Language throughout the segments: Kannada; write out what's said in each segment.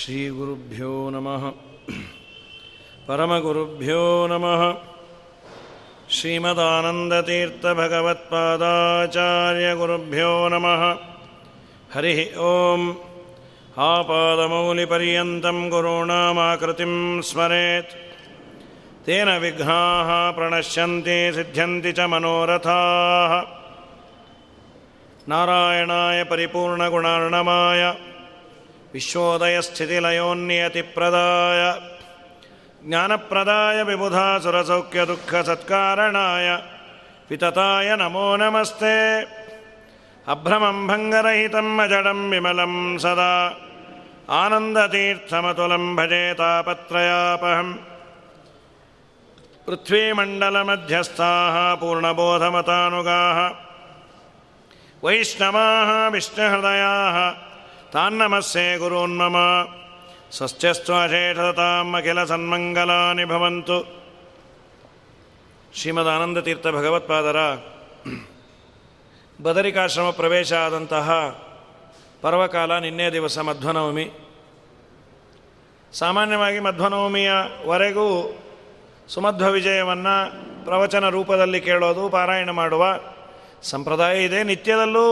श्रीगुरुभ्यो नमः परमगुरुभ्यो नमः श्रीमदानन्दतीर्थभगवत्पादाचार्यगुरुभ्यो नमः हरिः ॐ आपादमौलिपर्यन्तं गुरूणामाकृतिं स्मरेत् तेन विघ्नाः प्रणश्यन्ति सिद्ध्यन्ति च मनोरथाः नारायणाय परिपूर्णगुणार्णमाय विश्वोदयस्थितिलयोन्नियतिप्रदाय ज्ञानप्रदाय विबुधासुरसौख्यदुःखसत्कारणाय वितताय नमो नमस्ते अभ्रमं भङ्गरहितम् अजडं विमलं सदा आनन्दतीर्थमतुलं भजे तापत्रयापहम् पृथ्वीमण्डलमध्यस्थाः पूर्णबोधमतानुगाः वैष्णवाः विष्णुहृदयाः तान्नमस्ये गुरून्मम ಸ್ವಸ್ಥ್ಯಸ್ತ್ವಶೇಷತಾಂ ಅಖಿಲ ಸನ್ಮಂಗಲಾನಿ ಭವಂತು ಶ್ರೀಮದ್ ಆನಂದತೀರ್ಥ ಭಗವತ್ಪಾದರ ಬದರಿಕಾಶ್ರಮ ಪ್ರವೇಶ ಆದಂತಹ ಪರ್ವಕಾಲ ನಿನ್ನೆ ದಿವಸ ಮಧ್ವನವಮಿ ಸಾಮಾನ್ಯವಾಗಿ ಮಧ್ವನವಮಿಯವರೆಗೂ ಸುಮಧ್ವ ವಿಜಯವನ್ನು ಪ್ರವಚನ ರೂಪದಲ್ಲಿ ಕೇಳೋದು ಪಾರಾಯಣ ಮಾಡುವ ಸಂಪ್ರದಾಯ ಇದೆ ನಿತ್ಯದಲ್ಲೂ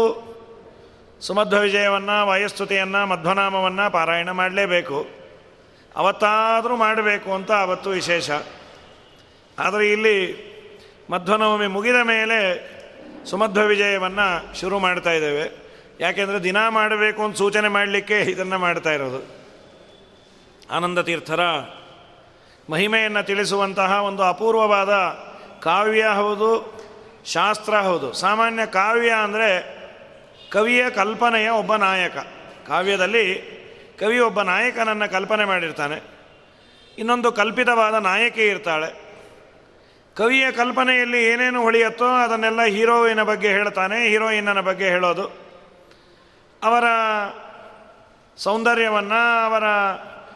ಸುಮಧ್ವ ವಿಜಯವನ್ನು ವಾಯುಸ್ತುತಿಯನ್ನು, ಮಧ್ವನಾಮವನ್ನು ಪಾರಾಯಣ ಮಾಡಲೇಬೇಕು. ಅವತ್ತಾದರೂ ಮಾಡಬೇಕು ಅಂತ ಅವತ್ತು ವಿಶೇಷ. ಆದರೆ ಇಲ್ಲಿ ಮಧ್ವನವಮಿ ಮುಗಿದ ಮೇಲೆ ಸುಮಧ್ವ ವಿಜಯವನ್ನು ಶುರು ಮಾಡ್ತಾ ಇದ್ದೇವೆ. ಯಾಕೆಂದರೆ ದಿನ ಮಾಡಬೇಕು ಅಂತ ಸೂಚನೆ ಮಾಡಲಿಕ್ಕೆ ಇದನ್ನು ಮಾಡ್ತಾ ಇರೋದು. ಆನಂದ ತೀರ್ಥರ ಮಹಿಮೆಯನ್ನು ತಿಳಿಸುವಂತಹ ಒಂದು ಅಪೂರ್ವವಾದ ಕಾವ್ಯ ಹೌದು, ಶಾಸ್ತ್ರ ಹೌದು. ಸಾಮಾನ್ಯ ಕಾವ್ಯ ಅಂದರೆ ಕವಿಯ ಕಲ್ಪನೆಯ ಒಬ್ಬ ನಾಯಕ. ಕಾವ್ಯದಲ್ಲಿ ಕವಿ ಒಬ್ಬ ನಾಯಕನನ್ನು ಕಲ್ಪನೆ ಮಾಡಿರ್ತಾನೆ. ಇನ್ನೊಂದು ಕಲ್ಪಿತವಾದ ನಾಯಕಿ ಇರ್ತಾಳೆ. ಕವಿಯ ಕಲ್ಪನೆಯಲ್ಲಿ ಏನೇನು ಹೊಳಿಯತ್ತೋ ಅದನ್ನೆಲ್ಲ ಹೀರೋಯಿನ ಬಗ್ಗೆ ಹೇಳ್ತಾನೆ ಹೀರೋಯಿನ್ನ ಬಗ್ಗೆ ಹೇಳೋದು. ಅವರ ಸೌಂದರ್ಯವನ್ನು, ಅವರ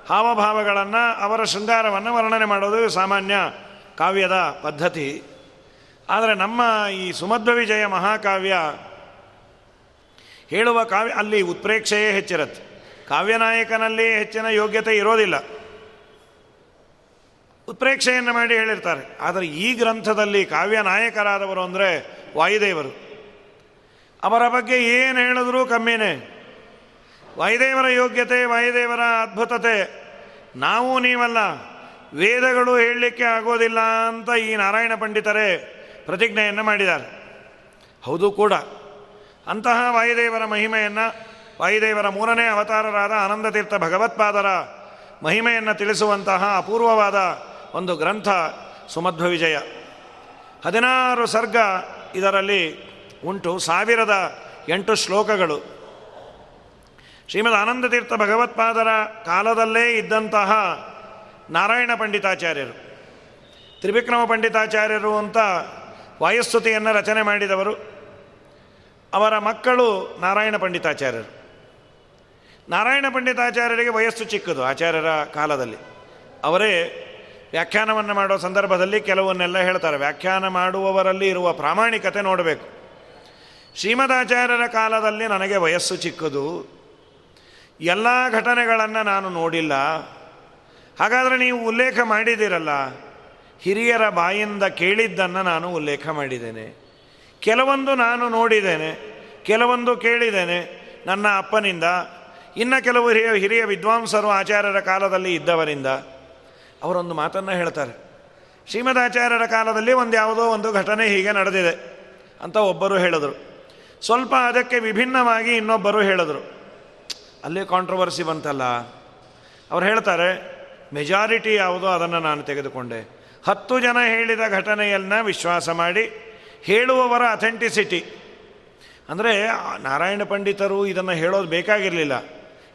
ಹಾವಭಾವಗಳನ್ನು, ಅವರ ಶೃಂಗಾರವನ್ನು ವರ್ಣನೆ ಮಾಡೋದು ಸಾಮಾನ್ಯ ಕಾವ್ಯದ ಪದ್ಧತಿ. ಆದರೆ ನಮ್ಮ ಈ ಸುಮಧ್ವ ವಿಜಯ ಮಹಾಕಾವ್ಯ ಹೇಳುವ ಕಾವ್ಯ ಅಲ್ಲಿ ಉತ್ಪ್ರೇಕ್ಷೆಯೇ ಹೆಚ್ಚಿರತ್ತೆ. ಕಾವ್ಯನಾಯಕನಲ್ಲಿ ಹೆಚ್ಚಿನ ಯೋಗ್ಯತೆ ಇರೋದಿಲ್ಲ. ಉತ್ಪ್ರೇಕ್ಷೆಯನ್ನು ಮಾಡಿ ಹೇಳಿರ್ತಾರೆ. ಆದರೆ ಈ ಗ್ರಂಥದಲ್ಲಿ ಕಾವ್ಯ ನಾಯಕರಾದವರು ಅಂದರೆ ವಾಯುದೇವರು. ಅವರ ಬಗ್ಗೆ ಏನು ಹೇಳಿದ್ರೂ ಕಮ್ಮಿನೇ. ವಾಯುದೇವರ ಯೋಗ್ಯತೆ, ವಾಯುದೇವರ ಅದ್ಭುತತೆ, ನಾವು ನೀವಲ್ಲ, ವೇದಗಳು ಹೇಳಲಿಕ್ಕೆ ಆಗೋದಿಲ್ಲ ಅಂತ ಈ ನಾರಾಯಣ ಪಂಡಿತರೇ ಪ್ರತಿಜ್ಞೆಯನ್ನು ಮಾಡಿದ್ದಾರೆ. ಹೌದು ಕೂಡ. ಅಂತಹ ವಾಯುದೇವರ ಮಹಿಮೆಯನ್ನು ವಾಯುದೇವರ ಮೂರನೇ ಅವತಾರರಾದ ಆನಂದತೀರ್ಥ ಭಗವತ್ಪಾದರ ಮಹಿಮೆಯನ್ನು ತಿಳಿಸುವಂತಹ ಅಪೂರ್ವವಾದ ಒಂದು ಗ್ರಂಥ ಸುಮಧ್ವ ವಿಜಯ. ಹದಿನಾರು ಸರ್ಗ ಇದರಲ್ಲಿ ಉಂಟು ಸಾವಿರದ ಎಂಟು ಶ್ಲೋಕಗಳು. ಶ್ರೀಮದ್ ಆನಂದತೀರ್ಥ ಭಗವತ್ಪಾದರ ಕಾಲದಲ್ಲೇ ಇದ್ದಂತಹ ನಾರಾಯಣ ಪಂಡಿತಾಚಾರ್ಯರು, ತ್ರಿವಿಕ್ರಮ ಪಂಡಿತಾಚಾರ್ಯರು ಅಂತ ವಾಯುಸ್ತುತಿಯನ್ನು ರಚನೆ ಮಾಡಿದವರು. ಅವರ ಮಕ್ಕಳು ನಾರಾಯಣ ಪಂಡಿತಾಚಾರ್ಯರು. ನಾರಾಯಣ ಪಂಡಿತಾಚಾರ್ಯರಿಗೆ ವಯಸ್ಸು ಚಿಕ್ಕದು ಆಚಾರ್ಯರ ಕಾಲದಲ್ಲಿ. ಅವರೇ ವ್ಯಾಖ್ಯಾನವನ್ನು ಮಾಡುವ ಸಂದರ್ಭದಲ್ಲಿ ಕೆಲವನ್ನೆಲ್ಲ ಹೇಳ್ತಾರೆ. ವ್ಯಾಖ್ಯಾನ ಮಾಡುವವರಲ್ಲಿ ಇರುವ ಪ್ರಾಮಾಣಿಕತೆ ನೋಡಬೇಕು. ಶ್ರೀಮದಾಚಾರ್ಯರ ಕಾಲದಲ್ಲಿ ನನಗೆ ವಯಸ್ಸು ಚಿಕ್ಕದು. ಎಲ್ಲ ಘಟನೆಗಳನ್ನು ನಾನು ನೋಡಿಲ್ಲ. ಹಾಗಾದರೆ ನೀವು ಉಲ್ಲೇಖ ಮಾಡಿದ್ದೀರಲ್ಲ? ಹಿರಿಯರ ಬಾಯಿಂದ ಕೇಳಿದ್ದನ್ನು ನಾನು ಉಲ್ಲೇಖ ಮಾಡಿದ್ದೇನೆ. ಕೆಲವೊಂದು ನಾನು ನೋಡಿದ್ದೇನೆ, ಕೆಲವೊಂದು ಕೇಳಿದ್ದೇನೆ ನನ್ನ ಅಪ್ಪನಿಂದ, ಇನ್ನು ಕೆಲವು ಹಿರಿಯ ಹಿರಿಯ ವಿದ್ವಾಂಸರು ಆಚಾರ್ಯರ ಕಾಲದಲ್ಲಿ ಇದ್ದವರಿಂದ, ಅವರೊಂದು ಮಾತನ್ನು ಹೇಳ್ತಾರೆ. ಶ್ರೀಮದಾಚಾರ್ಯರ ಕಾಲದಲ್ಲಿ ಒಂದು ಯಾವುದೋ ಒಂದು ಘಟನೆ ಹೀಗೆ ನಡೆದಿದೆ ಅಂತ ಒಬ್ಬರು ಹೇಳಿದರು. ಸ್ವಲ್ಪ ಅದಕ್ಕೆ ವಿಭಿನ್ನವಾಗಿ ಇನ್ನೊಬ್ಬರು ಹೇಳಿದರು. ಅಲ್ಲಿ ಕಾಂಟ್ರವರ್ಸಿ ಬಂತಲ್ಲ. ಅವ್ರು ಹೇಳ್ತಾರೆ ಮೆಜಾರಿಟಿ ಯಾವುದೋ ಅದನ್ನು ನಾನು ತೆಗೆದುಕೊಂಡೆ. ಹತ್ತು ಜನ ಹೇಳಿದ ಘಟನೆಯನ್ನು ವಿಶ್ವಾಸ ಮಾಡಿ ಹೇಳುವವರ ಅಥೆಂಟಿಸಿಟಿ. ಅಂದರೆ ನಾರಾಯಣ ಪಂಡಿತರು ಇದನ್ನು ಹೇಳೋದು ಬೇಕಾಗಿರಲಿಲ್ಲ.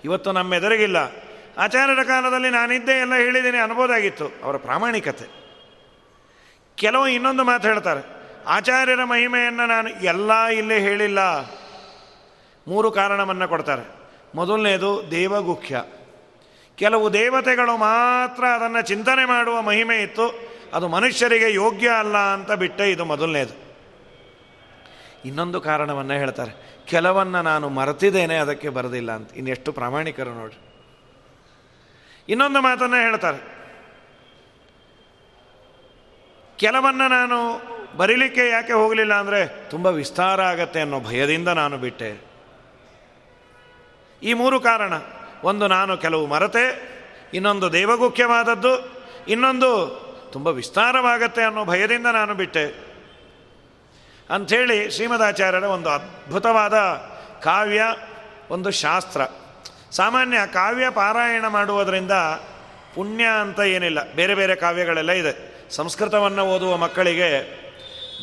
ಇವತ್ತು ನಮ್ಮ ಎದುರಿಗಿಲ್ಲ ಆಚಾರ್ಯರ ಕಾಲದಲ್ಲಿ ನಾನಿದ್ದೇ ಎಲ್ಲ ಹೇಳಿದ್ದೀನಿ ಅನ್ಬೋದಾಗಿತ್ತು. ಅವರ ಪ್ರಾಮಾಣಿಕತೆ. ಕೆಲವು ಇನ್ನೊಂದು ಮಾತು ಹೇಳ್ತಾರೆ. ಆಚಾರ್ಯರ ಮಹಿಮೆಯನ್ನು ನಾನು ಎಲ್ಲ ಇಲ್ಲೇ ಹೇಳಿಲ್ಲ. ಮೂರು ಕಾರಣವನ್ನು ಕೊಡ್ತಾರೆ. ಮೊದಲನೇದು ದೇವಗುಖ್ಯ. ಕೆಲವು ದೇವತೆಗಳು ಮಾತ್ರ ಅದನ್ನು ಚಿಂತನೆ ಮಾಡುವ ಮಹಿಮೆ ಇತ್ತು. ಅದು ಮನುಷ್ಯರಿಗೆ ಯೋಗ್ಯ ಅಲ್ಲ ಅಂತ ಬಿಟ್ಟೆ ಇದು ಮೊದಲನೇದು. ಇನ್ನೊಂದು ಕಾರಣವನ್ನು ಹೇಳ್ತಾರೆ. ಕೆಲವನ್ನು ನಾನು ಮರೆತಿದ್ದೇನೆ, ಅದಕ್ಕೆ ಬರೋದಿಲ್ಲ ಅಂತ. ಇನ್ನೆಷ್ಟು ಪ್ರಾಮಾಣಿಕರು ನೋಡ್ರಿ. ಇನ್ನೊಂದು ಮಾತನ್ನು ಹೇಳ್ತಾರೆ. ಕೆಲವನ್ನು ನಾನು ಬರೀಲಿಕ್ಕೆ ಯಾಕೆ ಹೋಗಲಿಲ್ಲ ಅಂದರೆ ತುಂಬ ವಿಸ್ತಾರ ಆಗತ್ತೆ ಅನ್ನೋ ಭಯದಿಂದ ನಾನು ಬಿಟ್ಟೆ. ಈ ಮೂರು ಕಾರಣ. ಒಂದು, ನಾನು ಕೆಲವು ಮರತೆ, ಇನ್ನೊಂದು ದೇವಗುಖ್ಯವಾದದ್ದು, ಇನ್ನೊಂದು ತುಂಬ ವಿಸ್ತಾರವಾಗತ್ತೆ ಅನ್ನೋ ಭಯದಿಂದ ನಾನು ಬಿಟ್ಟೆ. ಅಂಥೇಳಿ ಶ್ರೀಮದಾಚಾರ್ಯರ ಒಂದು ಅದ್ಭುತವಾದ ಕಾವ್ಯ, ಒಂದು ಶಾಸ್ತ್ರ. ಸಾಮಾನ್ಯ ಕಾವ್ಯ ಪಾರಾಯಣ ಮಾಡುವುದರಿಂದ ಪುಣ್ಯ ಅಂತ ಏನಿಲ್ಲ. ಬೇರೆ ಬೇರೆ ಕಾವ್ಯಗಳೆಲ್ಲ ಇದೆ. ಸಂಸ್ಕೃತವನ್ನು ಓದುವ ಮಕ್ಕಳಿಗೆ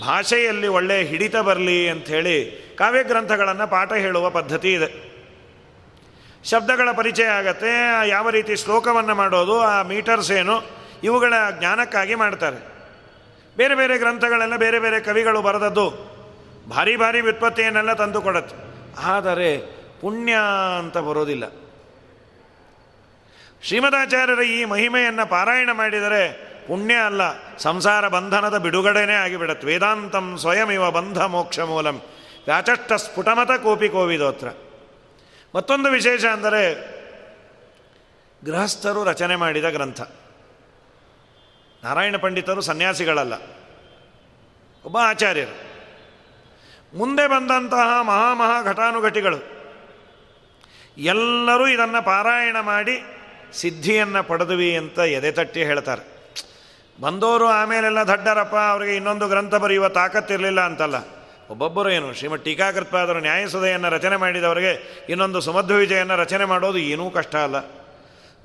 ಭಾಷೆಯಲ್ಲಿ ಒಳ್ಳೆಯ ಹಿಡಿತ ಬರಲಿ ಅಂಥೇಳಿ ಕಾವ್ಯ ಗ್ರಂಥಗಳನ್ನು ಪಾಠ ಹೇಳುವ ಪದ್ಧತಿ ಇದೆ. ಶಬ್ದಗಳ ಪರಿಚಯ ಆಗತ್ತೆ, ಯಾವ ರೀತಿ ಶ್ಲೋಕವನ್ನು ಮಾಡೋದು, ಆ ಮೀಟರ್ಸ್ ಏನು, ಇವುಗಳ ಜ್ಞಾನಕ್ಕಾಗಿ ಮಾಡ್ತಾರೆ. ಬೇರೆ ಬೇರೆ ಗ್ರಂಥಗಳೆಲ್ಲ ಬೇರೆ ಬೇರೆ ಕವಿಗಳು ಬರೆದದ್ದು. ಭಾರಿ ಭಾರಿ ವ್ಯುತ್ಪತ್ತಿಯನ್ನೆಲ್ಲ ತಂದು ಕೊಡತ್ತೆ ಆದರೆ ಪುಣ್ಯ ಅಂತ ಬರೋದಿಲ್ಲ. ಶ್ರೀಮದಾಚಾರ್ಯರ ಈ ಮಹಿಮೆಯನ್ನು ಪಾರಾಯಣ ಮಾಡಿದರೆ ಪುಣ್ಯ ಅಲ್ಲ, ಸಂಸಾರ ಬಂಧನದ ಬಿಡುಗಡೆನೇ ಆಗಿಬಿಡತ್ತೆ. ವೇದಾಂತಂ ಸ್ವಯಂ ಇವ ಬಂಧ ಮೋಕ್ಷ ಮೂಲಂ. ವ್ಯಾಚಷ್ಟ ಸ್ಫುಟಮತ ಕೋಪಿ ಕೋವಿದೋತ್ರ. ಮತ್ತೊಂದು ವಿಶೇಷ ಅಂದರೆ ಗೃಹಸ್ಥರು ರಚನೆ ಮಾಡಿದ ಗ್ರಂಥ. ನಾರಾಯಣ ಪಂಡಿತರು ಸನ್ಯಾಸಿಗಳಲ್ಲ. ಒಬ್ಬ ಆಚಾರ್ಯರು. ಮುಂದೆ ಬಂದಂತಹ ಮಹಾಮಹಾ ಘಟಾನುಘಟಿಗಳು. ಎಲ್ಲರೂ ಇದನ್ನು ಪಾರಾಯಣ ಮಾಡಿ ಸಿದ್ಧಿಯನ್ನು ಪಡೆದ್ವಿ ಅಂತ ಎದೆ ತಟ್ಟಿ ಹೇಳ್ತಾರೆ. ಬಂದವರು ಆಮೇಲೆಲ್ಲ ದಡ್ಡರಪ್ಪ, ಅವರಿಗೆ ಇನ್ನೊಂದು ಗ್ರಂಥ ಬರೆಯುವ ತಾಕತ್ತಿರಲಿಲ್ಲ ಅಂತಲ್ಲ. ಒಬ್ಬೊಬ್ಬರು ಏನು ಶ್ರೀಮಠ್ ಟೀಕಾಕೃತ್ಪಾದರು ನ್ಯಾಯಸದೆಯನ್ನು ರಚನೆ ಮಾಡಿದವರಿಗೆ ಇನ್ನೊಂದು ಸುಮಧ್ವ ರಚನೆ ಮಾಡೋದು ಏನೂ ಕಷ್ಟ ಅಲ್ಲ.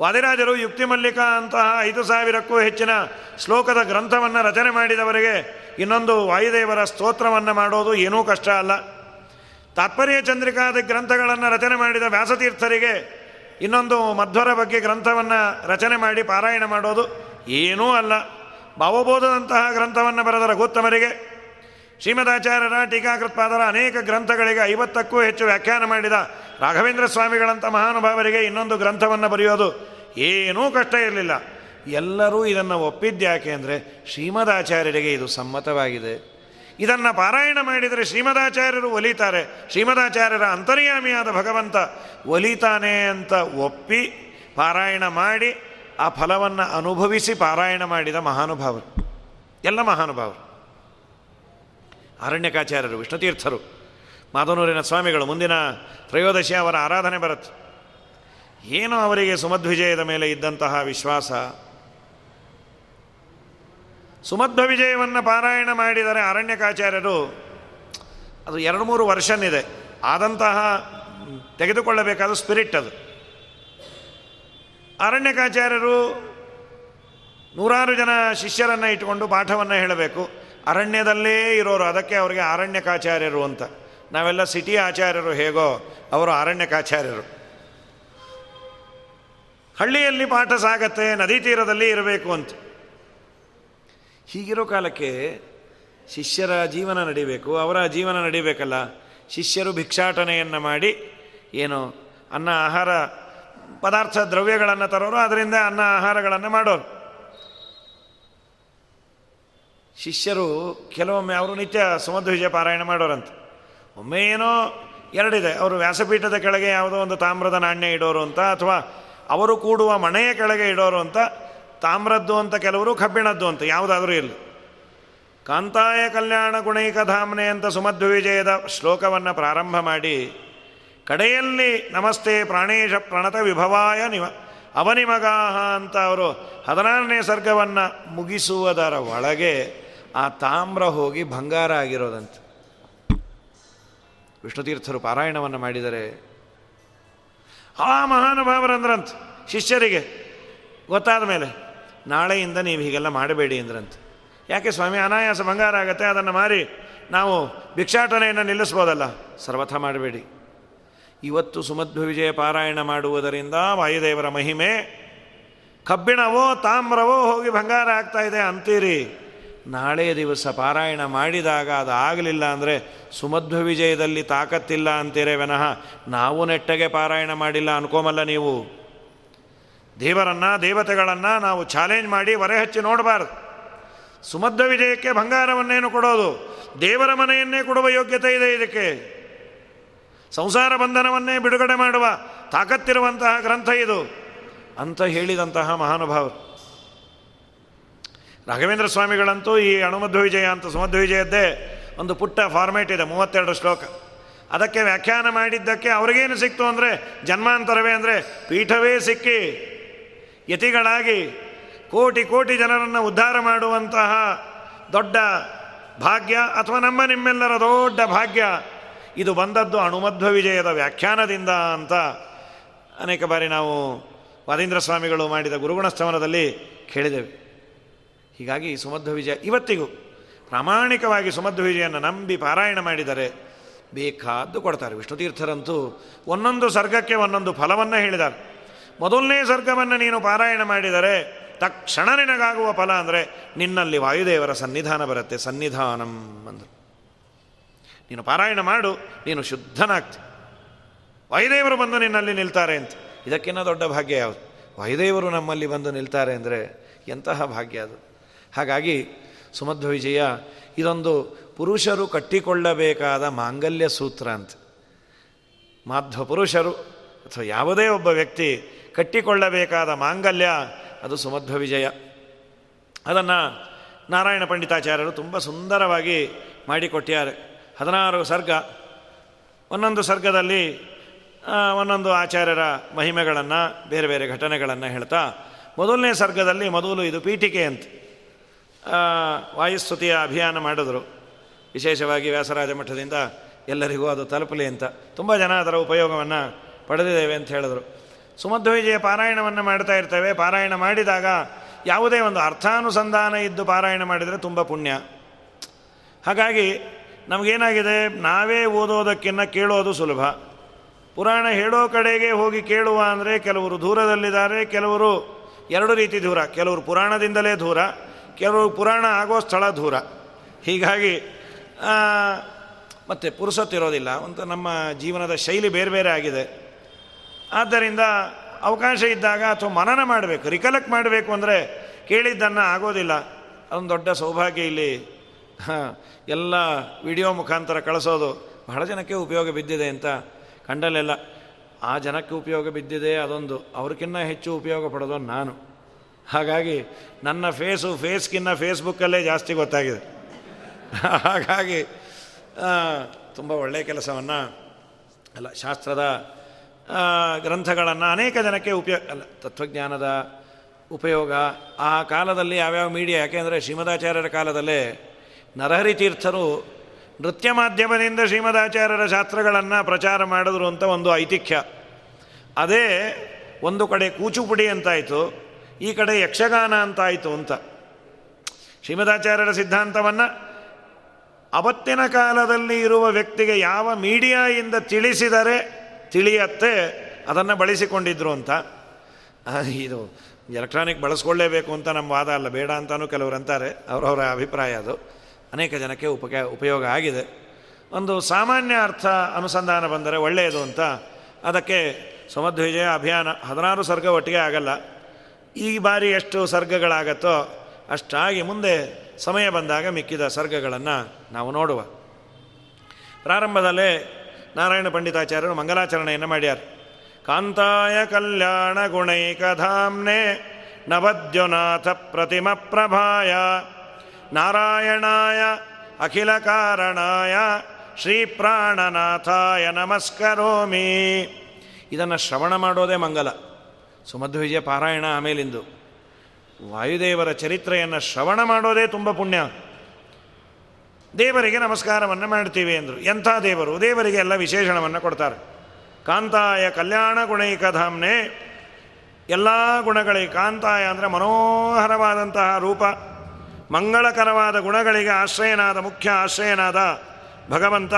ವಾದಿರಾಜರು ಯುಕ್ತಿ ಮಲ್ಲಿಕ ಅಂತಹ ಐದು ಸಾವಿರಕ್ಕೂ ಹೆಚ್ಚಿನ ಶ್ಲೋಕದ ಗ್ರಂಥವನ್ನು ರಚನೆ ಮಾಡಿದವರಿಗೆ ಇನ್ನೊಂದು ವಾಯುದೇವರ ಸ್ತೋತ್ರವನ್ನು ಮಾಡೋದು ಏನೂ ಕಷ್ಟ ಅಲ್ಲ. ತಾತ್ಪರ್ಯ ಚಂದ್ರಿಕಾದ ಗ್ರಂಥಗಳನ್ನು ರಚನೆ ಮಾಡಿದ ವ್ಯಾಸತೀರ್ಥರಿಗೆ ಇನ್ನೊಂದು ಮಧ್ವರ ಬಗ್ಗೆ ಗ್ರಂಥವನ್ನು ರಚನೆ ಮಾಡಿ ಪಾರಾಯಣ ಮಾಡೋದು ಏನೂ ಅಲ್ಲ. ಭಾವಬೋಧದಂತಹ ಗ್ರಂಥವನ್ನು ಬರೆದ ರಘುತ್ತಮರಿಗೆ ಶ್ರೀಮದಾಚಾರ್ಯರ ಟೀಕಾಕೃತ್ಪಾದರ ಅನೇಕ ಗ್ರಂಥಗಳಿಗೆ ಐವತ್ತಕ್ಕೂ ಹೆಚ್ಚು ವ್ಯಾಖ್ಯಾನ ಮಾಡಿದ ರಾಘವೇಂದ್ರ ಸ್ವಾಮಿಗಳಂಥ ಮಹಾನುಭಾವರಿಗೆ ಇನ್ನೊಂದು ಗ್ರಂಥವನ್ನು ಬರೆಯೋದು ಏನೂ ಕಷ್ಟ ಇರಲಿಲ್ಲ. ಎಲ್ಲರೂ ಇದನ್ನು ಒಪ್ಪಿದ್ಯಾಕೆ ಅಂದರೆ ಶ್ರೀಮದಾಚಾರ್ಯರಿಗೆ ಇದು ಸಮ್ಮತವಾಗಿದೆ. ಇದನ್ನು ಪಾರಾಯಣ ಮಾಡಿದರೆ ಶ್ರೀಮದಾಚಾರ್ಯರು ಒಲಿತಾರೆ. ಶ್ರೀಮದಾಚಾರ್ಯರ ಅಂತರ್ಯಾಮಿಯಾದ ಭಗವಂತ ಒಲಿತಾನೆ ಅಂತ ಒಪ್ಪಿ ಪಾರಾಯಣ ಮಾಡಿ ಆ ಫಲವನ್ನು ಅನುಭವಿಸಿ ಪಾರಾಯಣ ಮಾಡಿದ ಮಹಾನುಭಾವರು. ಎಲ್ಲ ಮಹಾನುಭಾವರು. ಅರಣ್ಯಕಾಚಾರ್ಯರು, ವಿಷ್ಣುತೀರ್ಥರು, ಮಾದನೂರಿನ ಸ್ವಾಮಿಗಳು, ಮುಂದಿನ ತ್ರಯೋದಶಿ ಅವರ ಆರಾಧನೆ ಬರುತ್ತೆ ಏನು ಅವರಿಗೆ ಸುಮಧ್ವಿಜಯದ ಮೇಲೆ ಇದ್ದಂತಹ ವಿಶ್ವಾಸ. ಸುಮಧ್ವ ವಿಜಯವನ್ನು ಪಾರಾಯಣ ಮಾಡಿದರೆ ಅರಣ್ಯಕಾಚಾರ್ಯರು ಅದು ಎರಡು ಮೂರು ವರ್ಷನಿದೆ ಆದಂತಹ ತೆಗೆದುಕೊಳ್ಳಬೇಕಾದ ಸ್ಪಿರಿಟ್ ಅದು. ಅರಣ್ಯಕಾಚಾರ್ಯರು ನೂರಾರು ಜನ ಶಿಷ್ಯರನ್ನು ಇಟ್ಟುಕೊಂಡು ಪಾಠವನ್ನು ಹೇಳಬೇಕು. ಅರಣ್ಯದಲ್ಲೇ ಇರೋರು, ಅದಕ್ಕೆ ಅವರಿಗೆ ಅರಣ್ಯಕಾಚಾರ್ಯರು ಅಂತ. ನಾವೆಲ್ಲ ಸಿಟಿ ಆಚಾರ್ಯರು ಹೇಗೋ, ಅವರು ಅರಣ್ಯಕಾಚಾರ್ಯರು. ಹಳ್ಳಿಯಲ್ಲಿ ಪಾಠ ಸಾಗತ್ತೆ, ನದಿ ತೀರದಲ್ಲಿ ಇರಬೇಕು ಅಂತ. ಹೀಗಿರೋ ಕಾಲಕ್ಕೆ ಶಿಷ್ಯರ ಜೀವನ ನಡಿಬೇಕು. ಅವರ ಜೀವನ ನಡಿಬೇಕಲ್ಲ. ಶಿಷ್ಯರು ಭಿಕ್ಷಾಟನೆಯನ್ನು ಮಾಡಿ, ಏನು, ಅನ್ನ, ಆಹಾರ, ಪದಾರ್ಥ, ದ್ರವ್ಯಗಳನ್ನು ತರೋರು, ಅದರಿಂದ ಅನ್ನ, ಆಹಾರಗಳನ್ನು ಮಾಡೋರು. ಶಿಷ್ಯರು ಕೆಲವೊಮ್ಮೆ ಅವರು ನಿತ್ಯ ಸುಮಧ್ವಿಜಯ ಪಾರಾಯಣ ಮಾಡೋರಂತೆ. ಒಮ್ಮೆ ಏನೋ ಎರಡಿದೆ, ಅವರು ವ್ಯಾಸಪೀಠದ ಕೆಳಗೆ ಯಾವುದೋ ಒಂದು ತಾಮ್ರದ ನಾಣ್ಯ ಇಡೋರು ಅಂತ, ಅಥವಾ ಅವರು ಕೂಡುವ ಮನೆಯ ಕೆಳಗೆ ಇಡೋರು ಅಂತ, ತಾಮ್ರದ್ದು ಅಂತ ಕೆಲವರು ಕಬ್ಬಿಣದ್ದು ಅಂತ, ಯಾವುದಾದ್ರೂ ಇಲ್ಲ ಕಾಂತಾಯ ಕಲ್ಯಾಣ ಗುಣೈಕ ಧಾಮನೆ ಅಂತ ಸುಮಧ್ವಿಜಯದ ಶ್ಲೋಕವನ್ನು ಪ್ರಾರಂಭ ಮಾಡಿ, ಕಡೆಯಲ್ಲಿ ನಮಸ್ತೆ ಪ್ರಾಣೇಶ ಪ್ರಣತ ವಿಭವಾಯ ನಿಮ ಅವನಿಮಗಾಹ ಅಂತ ಅವರು ಹದಿನಾರನೇ ಸರ್ಗವನ್ನು ಮುಗಿಸುವುದರ ಒಳಗೆ ಆ ತಾಮ್ರ ಹೋಗಿ ಬಂಗಾರ ಆಗಿರೋದಂತೆ. ವಿಷ್ಣುತೀರ್ಥರು ಪಾರಾಯಣವನ್ನು ಮಾಡಿದರೆ, ಆ ಮಹಾನುಭಾವರಂದ್ರಂತ, ಶಿಷ್ಯರಿಗೆ ಗೊತ್ತಾದ ಮೇಲೆ, ನಾಳೆಯಿಂದ ನೀವು ಹೀಗೆಲ್ಲ ಮಾಡಬೇಡಿ ಅಂದ್ರಂತ. ಯಾಕೆ ಸ್ವಾಮಿ, ಅನಾಯಾಸ ಬಂಗಾರ ಆಗತ್ತೆ, ಅದನ್ನು ಮಾರಿ ನಾವು ಭಿಕ್ಷಾಟನೆಯನ್ನು ನಿಲ್ಲಿಸ್ಬೋದಲ್ಲ ಸರ್ವಥ ಮಾಡಬೇಡಿ. ಇವತ್ತು ಸುಮಧ್ವ ವಿಜಯ ಪಾರಾಯಣ ಮಾಡುವುದರಿಂದ ವಾಯುದೇವರ ಮಹಿಮೆ, ಕಬ್ಬಿಣವೋ ತಾಮ್ರವೋ ಹೋಗಿ ಬಂಗಾರ ಆಗ್ತಾ ಇದೆ ಅಂತೀರಿ. ನಾಳೆ ದಿವಸ ಪಾರಾಯಣ ಮಾಡಿದಾಗ ಅದು ಆಗಲಿಲ್ಲ ಅಂದರೆ ಸುಮಧ್ವ ವಿಜಯದಲ್ಲಿ ತಾಕತ್ತಿಲ್ಲ ಅಂತೀರೇ ವಿನಃ. ನಾವು ನೆಟ್ಟಗೆ ಪಾರಾಯಣ ಮಾಡಿಲ್ಲ ಅನ್ಕೋಮಲ್ಲ ನೀವು. ದೇವರನ್ನು, ದೇವತೆಗಳನ್ನು ನಾವು ಚಾಲೆಂಜ್ ಮಾಡಿ ಹೊರೆ ಹಚ್ಚಿ ನೋಡಬಾರ್ದು. ಸುಮಧ್ವ ವಿಜಯಕ್ಕೆ ಬಂಗಾರವನ್ನೇನು ಕೊಡೋದು? ದೇವರ ಮನೆಯನ್ನೇ ಕೊಡುವ ಯೋಗ್ಯತೆ ಇದೆ ಇದಕ್ಕೆ. ಸಂಸಾರ ಬಂಧನವನ್ನೇ ಬಿಡುಗಡೆ ಮಾಡುವ ತಾಕತ್ತಿರುವಂತಹ ಗ್ರಂಥ ಇದು ಅಂತ ಹೇಳಿದಂತಹ ಮಹಾನುಭಾವರು ರಾಘವೇಂದ್ರ ಸ್ವಾಮಿಗಳಂತೂ ಈ ಅಣುಮಧ್ವ ವಿಜಯ ಅಂತ ಸುಮಧ್ವ ವಿಜಯದ್ದೇ ಒಂದು ಪುಟ್ಟ ಫಾರ್ಮೇಟ್ ಇದೆ, ಮೂವತ್ತೆರಡು ಶ್ಲೋಕ. ಅದಕ್ಕೆ ವ್ಯಾಖ್ಯಾನ ಮಾಡಿದ್ದಕ್ಕೆ ಅವ್ರಿಗೇನು ಸಿಕ್ತು ಅಂದರೆ ಜನ್ಮಾಂತರವೇ ಅಂದರೆ ಪೀಠವೇ ಸಿಕ್ಕಿ ಯತಿಗಳಾಗಿ ಕೋಟಿ ಕೋಟಿ ಜನರನ್ನು ಉದ್ಧಾರ ಮಾಡುವಂತಹ ದೊಡ್ಡ ಭಾಗ್ಯ ಅಥವಾ ನಮ್ಮ ನಿಮ್ಮೆಲ್ಲರ ದೊಡ್ಡ ಭಾಗ್ಯ ಇದು ಬಂದದ್ದು ಅಣುಮಧ್ವ ವಿಜಯದ ವ್ಯಾಖ್ಯಾನದಿಂದ ಅಂತ ಅನೇಕ ಬಾರಿ ನಾವು ವಾದೀಂದ್ರ ಸ್ವಾಮಿಗಳು ಮಾಡಿದ ಗುರುಗುಣಸ್ತವನದಲ್ಲಿ ಕೇಳಿದೆವು ಹೀಗಾಗಿ ಸುಮಧ್ವ ವಿಜಯ ಇವತ್ತಿಗೂ ಪ್ರಾಮಾಣಿಕವಾಗಿ ಸುಮಧ್ವ ವಿಜಯನ್ನು ನಂಬಿ ಪಾರಾಯಣ ಮಾಡಿದರೆ ಬೇಕಾದ್ದು ಕೊಡ್ತಾರೆ. ವಿಷ್ಣುತೀರ್ಥರಂತೂ ಒಂದೊಂದು ಸರ್ಗಕ್ಕೆ ಒಂದೊಂದು ಫಲವನ್ನು ಹೇಳಿದ್ದಾರೆ. ಮೊದಲನೇ ಸರ್ಗವನ್ನು ನೀನು ಪಾರಾಯಣ ಮಾಡಿದರೆ ತಕ್ಷಣ ನಿನಗಾಗುವ ಫಲ ಅಂದರೆ ನಿನ್ನಲ್ಲಿ ವಾಯುದೇವರ ಸನ್ನಿಧಾನ ಬರುತ್ತೆ. ಸನ್ನಿಧಾನಂ ಅಂದರು. ನೀನು ಪಾರಾಯಣ ಮಾಡು, ನೀನು ಶುದ್ಧನಾಗ್ತಿ. ವಾಯುದೇವರು ಬಂದು ನಿನ್ನಲ್ಲಿ ನಿಲ್ತಾರೆ ಅಂತ. ಇದಕ್ಕಿನ್ನ ದೊಡ್ಡ ಭಾಗ್ಯ ಯಾವುದು? ವಾಯುದೇವರು ನಮ್ಮಲ್ಲಿ ಬಂದು ನಿಲ್ತಾರೆ ಅಂದರೆ ಎಂತಹ ಭಾಗ್ಯ ಅದು? ಹಾಗಾಗಿ ಸುಮಧ್ವ ವಿಜಯ, ಇದೊಂದು ಪುರುಷರು ಕಟ್ಟಿಕೊಳ್ಳಬೇಕಾದ ಮಾಂಗಲ್ಯ ಸೂತ್ರ ಅಂತ. ಮಾಧ್ವ ಪುರುಷರು ಅಥವಾ ಯಾವುದೇ ಒಬ್ಬ ವ್ಯಕ್ತಿ ಕಟ್ಟಿಕೊಳ್ಳಬೇಕಾದ ಮಾಂಗಲ್ಯ, ಅದು ಸುಮಧ್ವ ವಿಜಯ. ಅದನ್ನು ನಾರಾಯಣ ಪಂಡಿತಾಚಾರ್ಯರು ತುಂಬ ಸುಂದರವಾಗಿ ಮಾಡಿಕೊಟ್ಟಿದ್ದಾರೆ. ಹದಿನಾರು ಸರ್ಗ. ಒಂದೊಂದು ಸರ್ಗದಲ್ಲಿ ಒಂದೊಂದು ಆಚಾರ್ಯರ ಮಹಿಮೆಗಳನ್ನು, ಬೇರೆ ಬೇರೆ ಘಟನೆಗಳನ್ನು ಹೇಳ್ತಾ, ಮೊದಲನೇ ಸರ್ಗದಲ್ಲಿ ಮೊದಲು ಇದು ಪೀಠಿಕೆ ಅಂತ ವಾಯುಸ್ತುತಿಯ ಅಭಿಯಾನ ಮಾಡಿದ್ರು. ವಿಶೇಷವಾಗಿ ವ್ಯಾಸರಾಜ ಮಠದಿಂದ ಎಲ್ಲರಿಗೂ ಅದು ತಲುಪಲಿ ಅಂತ. ತುಂಬ ಜನ ಅದರ ಉಪಯೋಗವನ್ನು ಪಡೆದಿದ್ದೇವೆ ಅಂತ ಹೇಳಿದರು. ಸುಮಧ್ವವಿಜಯ ಪಾರಾಯಣವನ್ನು ಮಾಡ್ತಾ ಇರ್ತೇವೆ. ಪಾರಾಯಣ ಮಾಡಿದಾಗ ಯಾವುದೇ ಒಂದು ಅರ್ಥಾನುಸಂಧಾನ ಇದ್ದು ಪಾರಾಯಣ ಮಾಡಿದರೆ ತುಂಬ ಪುಣ್ಯ. ಹಾಗಾಗಿ ನಮಗೇನಾಗಿದೆ? ನಾವೇ ಓದೋದಕ್ಕಿನ್ನ ಕೇಳೋದು ಸುಲಭ. ಪುರಾಣ ಹೇಳೋ ಕಡೆಗೆ ಹೋಗಿ ಕೇಳುವ ಅಂದರೆ ಕೆಲವರು ದೂರದಲ್ಲಿದ್ದಾರೆ, ಕೆಲವರು ಎರಡು ರೀತಿ ದೂರ. ಕೆಲವರು ಪುರಾಣದಿಂದಲೇ ದೂರ, ಕೆಲವರು ಪುರಾಣ ಆಗೋ ಸ್ಥಳ ದೂರ. ಹೀಗಾಗಿ ಮತ್ತು ಪುರುಸತ್ತಿರೋದಿಲ್ಲ ಅಂತ ನಮ್ಮ ಜೀವನದ ಶೈಲಿ ಬೇರೆ ಬೇರೆ ಆಗಿದೆ. ಆದ್ದರಿಂದ ಅವಕಾಶ ಇದ್ದಾಗ ಅಥವಾ ಮನನ ಮಾಡಬೇಕು, ರಿಕಲೆಕ್ಟ್ ಮಾಡಬೇಕು ಅಂದರೆ ಕೇಳಿದ್ದನ್ನು ಆಗೋದಿಲ್ಲ. ಅದೊಂದು ದೊಡ್ಡ ಸೌಭಾಗ್ಯ ಇಲ್ಲಿ ಎಲ್ಲ ವಿಡಿಯೋ ಮುಖಾಂತರ ಕಳಿಸೋದು ಬಹಳ ಜನಕ್ಕೆ ಉಪಯೋಗ ಬಿದ್ದಿದೆ ಅಂತ ಕಂಡಲ್ಲೆಲ್ಲ. ಆ ಜನಕ್ಕೆ ಉಪಯೋಗ ಬಿದ್ದಿದೆ ಅದೊಂದು. ಅವ್ರಿಗಿನ್ನ ಹೆಚ್ಚು ಉಪಯೋಗ ಪಡೋದು ನಾನು. ಹಾಗಾಗಿ ನನ್ನ ಫೇಸು, ಫೇಸ್ಗಿನ್ನ ಫೇಸ್ಬುಕ್ಕಲ್ಲೇ ಜಾಸ್ತಿ ಗೊತ್ತಾಗಿದೆ. ಹಾಗಾಗಿ ತುಂಬ ಒಳ್ಳೆಯ ಕೆಲಸವನ್ನು, ಅಲ್ಲ, ಶಾಸ್ತ್ರದ ಗ್ರಂಥಗಳನ್ನು ಅನೇಕ ಜನಕ್ಕೆ ಉಪಯೋಗ ಅಲ್ಲ, ತತ್ವಜ್ಞಾನದ ಉಪಯೋಗ ಆ ಕಾಲದಲ್ಲಿ ಯಾವ್ಯಾವ ಮೀಡಿಯಾ ಯಾಕೆಂದರೆ ಶ್ರೀಮದಾಚಾರ್ಯರ ಕಾಲದಲ್ಲೇ ನರಹರಿ ತೀರ್ಥರು ನೃತ್ಯ ಮಾಧ್ಯಮದಿಂದ ಶ್ರೀಮದಾಚಾರ್ಯರ ಶಾಸ್ತ್ರಗಳನ್ನು ಪ್ರಚಾರ ಮಾಡಿದ್ರು ಅಂತ ಒಂದು ಐತಿಹ್ಯ. ಅದೇ ಒಂದು ಕಡೆ ಕೂಚುಪುಡಿ ಅಂತಾಯಿತು, ಈ ಕಡೆ ಯಕ್ಷಗಾನ ಅಂತಾಯಿತು ಅಂತ. ಶ್ರೀಮದಾಚಾರ್ಯರ ಸಿದ್ಧಾಂತವನ್ನು ಅವತ್ತಿನ ಕಾಲದಲ್ಲಿ ಇರುವ ವ್ಯಕ್ತಿಗೆ ಯಾವ ಮೀಡಿಯಾಯಿಂದ ತಿಳಿಸಿದರೆ ತಿಳಿಯತ್ತೆ, ಅದನ್ನು ಬಳಸಿಕೊಂಡಿದ್ರು ಅಂತ. ಇದು ಎಲೆಕ್ಟ್ರಾನಿಕ್ ಬಳಸ್ಕೊಳ್ಳೇಬೇಕು ಅಂತ ನಮ್ಮ ವಾದ ಅಲ್ಲ, ಬೇಡ ಅಂತಲೂ ಕೆಲವರು ಅಂತಾರೆ, ಅವರವರ ಅಭಿಪ್ರಾಯ ಅದು. ಅನೇಕ ಜನಕ್ಕೆ ಉಪಕ, ಉಪಯೋಗ ಆಗಿದೆ. ಒಂದು ಸಾಮಾನ್ಯ ಅರ್ಥ ಅನುಸಂಧಾನ ಬಂದರೆ ಒಳ್ಳೆಯದು ಅಂತ. ಅದಕ್ಕೆ ಸಮದ್ವಿಜಯ ಅಭಿಯಾನ ಹದಿನಾರು ಸರ್ಗ ಒಟ್ಟಿಗೆ ಆಗಲ್ಲ. ಈ ಬಾರಿ ಎಷ್ಟು ಸರ್ಗಗಳಾಗತ್ತೋ ಅಷ್ಟಾಗಿ ಮುಂದೆ ಸಮಯ ಬಂದಾಗ ಮಿಕ್ಕಿದ ಸರ್ಗಗಳನ್ನು ನಾವು ನೋಡುವ. ಪ್ರಾರಂಭದಲ್ಲೇ ನಾರಾಯಣ ಪಂಡಿತಾಚಾರ್ಯರು ಮಂಗಲಾಚರಣೆಯನ್ನು ಮಾಡ್ಯಾರ. ಕಾಂತಾಯ ಕಲ್ಯಾಣ ಗುಣೈಕಧಾಮ್ನೆ ನವದ್ಯುನಾಥ ಪ್ರತಿಮ ಪ್ರಭಾಯ. ನಾರಾಯಣಾಯ ಅಖಿಲ ಕಾರಣಾಯ ಶ್ರೀ ಪ್ರಾಣನಾಥಾಯ ನಮಸ್ಕರೋಮಿ. ಇದನ್ನು ಶ್ರವಣ ಮಾಡೋದೇ ಮಂಗಲ. ಸುಮಧ್ವಿಜಯ ಪಾರಾಯಣ ಆಮೇಲಿಂದು. ವಾಯುದೇವರ ಚರಿತ್ರೆಯನ್ನು ಶ್ರವಣ ಮಾಡೋದೇ ತುಂಬ ಪುಣ್ಯ. ದೇವರಿಗೆ ನಮಸ್ಕಾರವನ್ನು ಮಾಡ್ತೀವಿ ಅಂದರು. ಎಂಥ ದೇವರು? ದೇವರಿಗೆ ಎಲ್ಲ ವಿಶೇಷಣವನ್ನು ಕೊಡ್ತಾರೆ. ಕಾಂತಾಯ ಕಲ್ಯಾಣ ಗುಣೈಕಧಾಮ್ನೆ. ಎಲ್ಲ ಗುಣಗಳಿಗೆ ಕಾಂತಾಯ ಅಂದರೆ ಮನೋಹರವಾದಂತಹ ರೂಪ. ಮಂಗಳಕರವಾದ ಗುಣಗಳಿಗೆ ಆಶ್ರಯನಾದ, ಮುಖ್ಯ ಆಶ್ರಯನಾದ ಭಗವಂತ.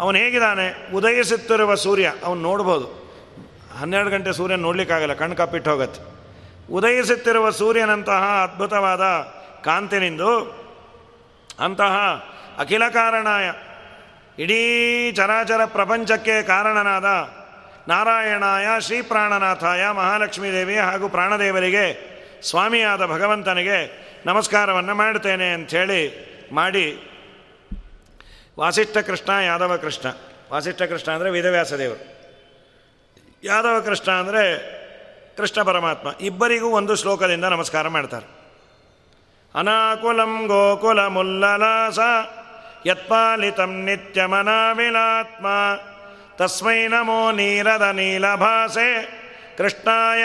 ಅವನು ಹೇಗಿದ್ದಾನೆ? ಉದಯಿಸುತ್ತಿರುವ ಸೂರ್ಯ, ಅವನು ನೋಡ್ಬೋದು. ಹನ್ನೆರಡು ಗಂಟೆ ಸೂರ್ಯನ ನೋಡಲಿಕ್ಕಾಗಲ್ಲ, ಕಣ್ಣು ಕಪ್ಪಿಟ್ಟು ಹೋಗತ್ತೆ. ಉದಯಿಸುತ್ತಿರುವ ಸೂರ್ಯನಂತಹ ಅದ್ಭುತವಾದ ಕಾಂತಿನಿಂದು ಅಂತಹ ಅಖಿಲ ಕಾರಣಾಯ, ಇಡೀ ಚರಾಚರ ಪ್ರಪಂಚಕ್ಕೆ ಕಾರಣನಾದ ನಾರಾಯಣಾಯ ಶ್ರೀ ಪ್ರಾಣನಾಥಾಯ ಮಹಾಲಕ್ಷ್ಮೀ ದೇವಿ ಹಾಗೂ ಪ್ರಾಣದೇವರಿಗೆ ಸ್ವಾಮಿಯಾದ ಭಗವಂತನಿಗೆ ನಮಸ್ಕಾರವನ್ನು ಮಾಡ್ತೇನೆ ಅಂಥೇಳಿ ಮಾಡಿ ವಾಸಿಷ್ಠ ಕೃಷ್ಣ, ಯಾದವ ಕೃಷ್ಣ. ವಾಸಿಷ್ಠ ಕೃಷ್ಣ ಅಂದರೆ ವೇದವ್ಯಾಸ ದೇವರು. ಯಾದವ ಕೃಷ್ಣ ಅಂದರೆ ಕೃಷ್ಣ ಪರಮಾತ್ಮ. ಇಬ್ಬರಿಗೂ ಒಂದು ಶ್ಲೋಕದಿಂದ ನಮಸ್ಕಾರ ಮಾಡ್ತಾರೆ. ಅನಾಕುಲಂ ಗೋಕುಲ ಮುಲ್ಲಲಾಸ, ಯತ್ಪಾಲಿತಂ ನಿತ್ಯಮನಾವಿಲಾತ್ಮ ತಸ್ಮೈ ನಮೋ ನೀರದ ನೀಲಭಾಸೆ, ಕೃಷ್ಣಾಯ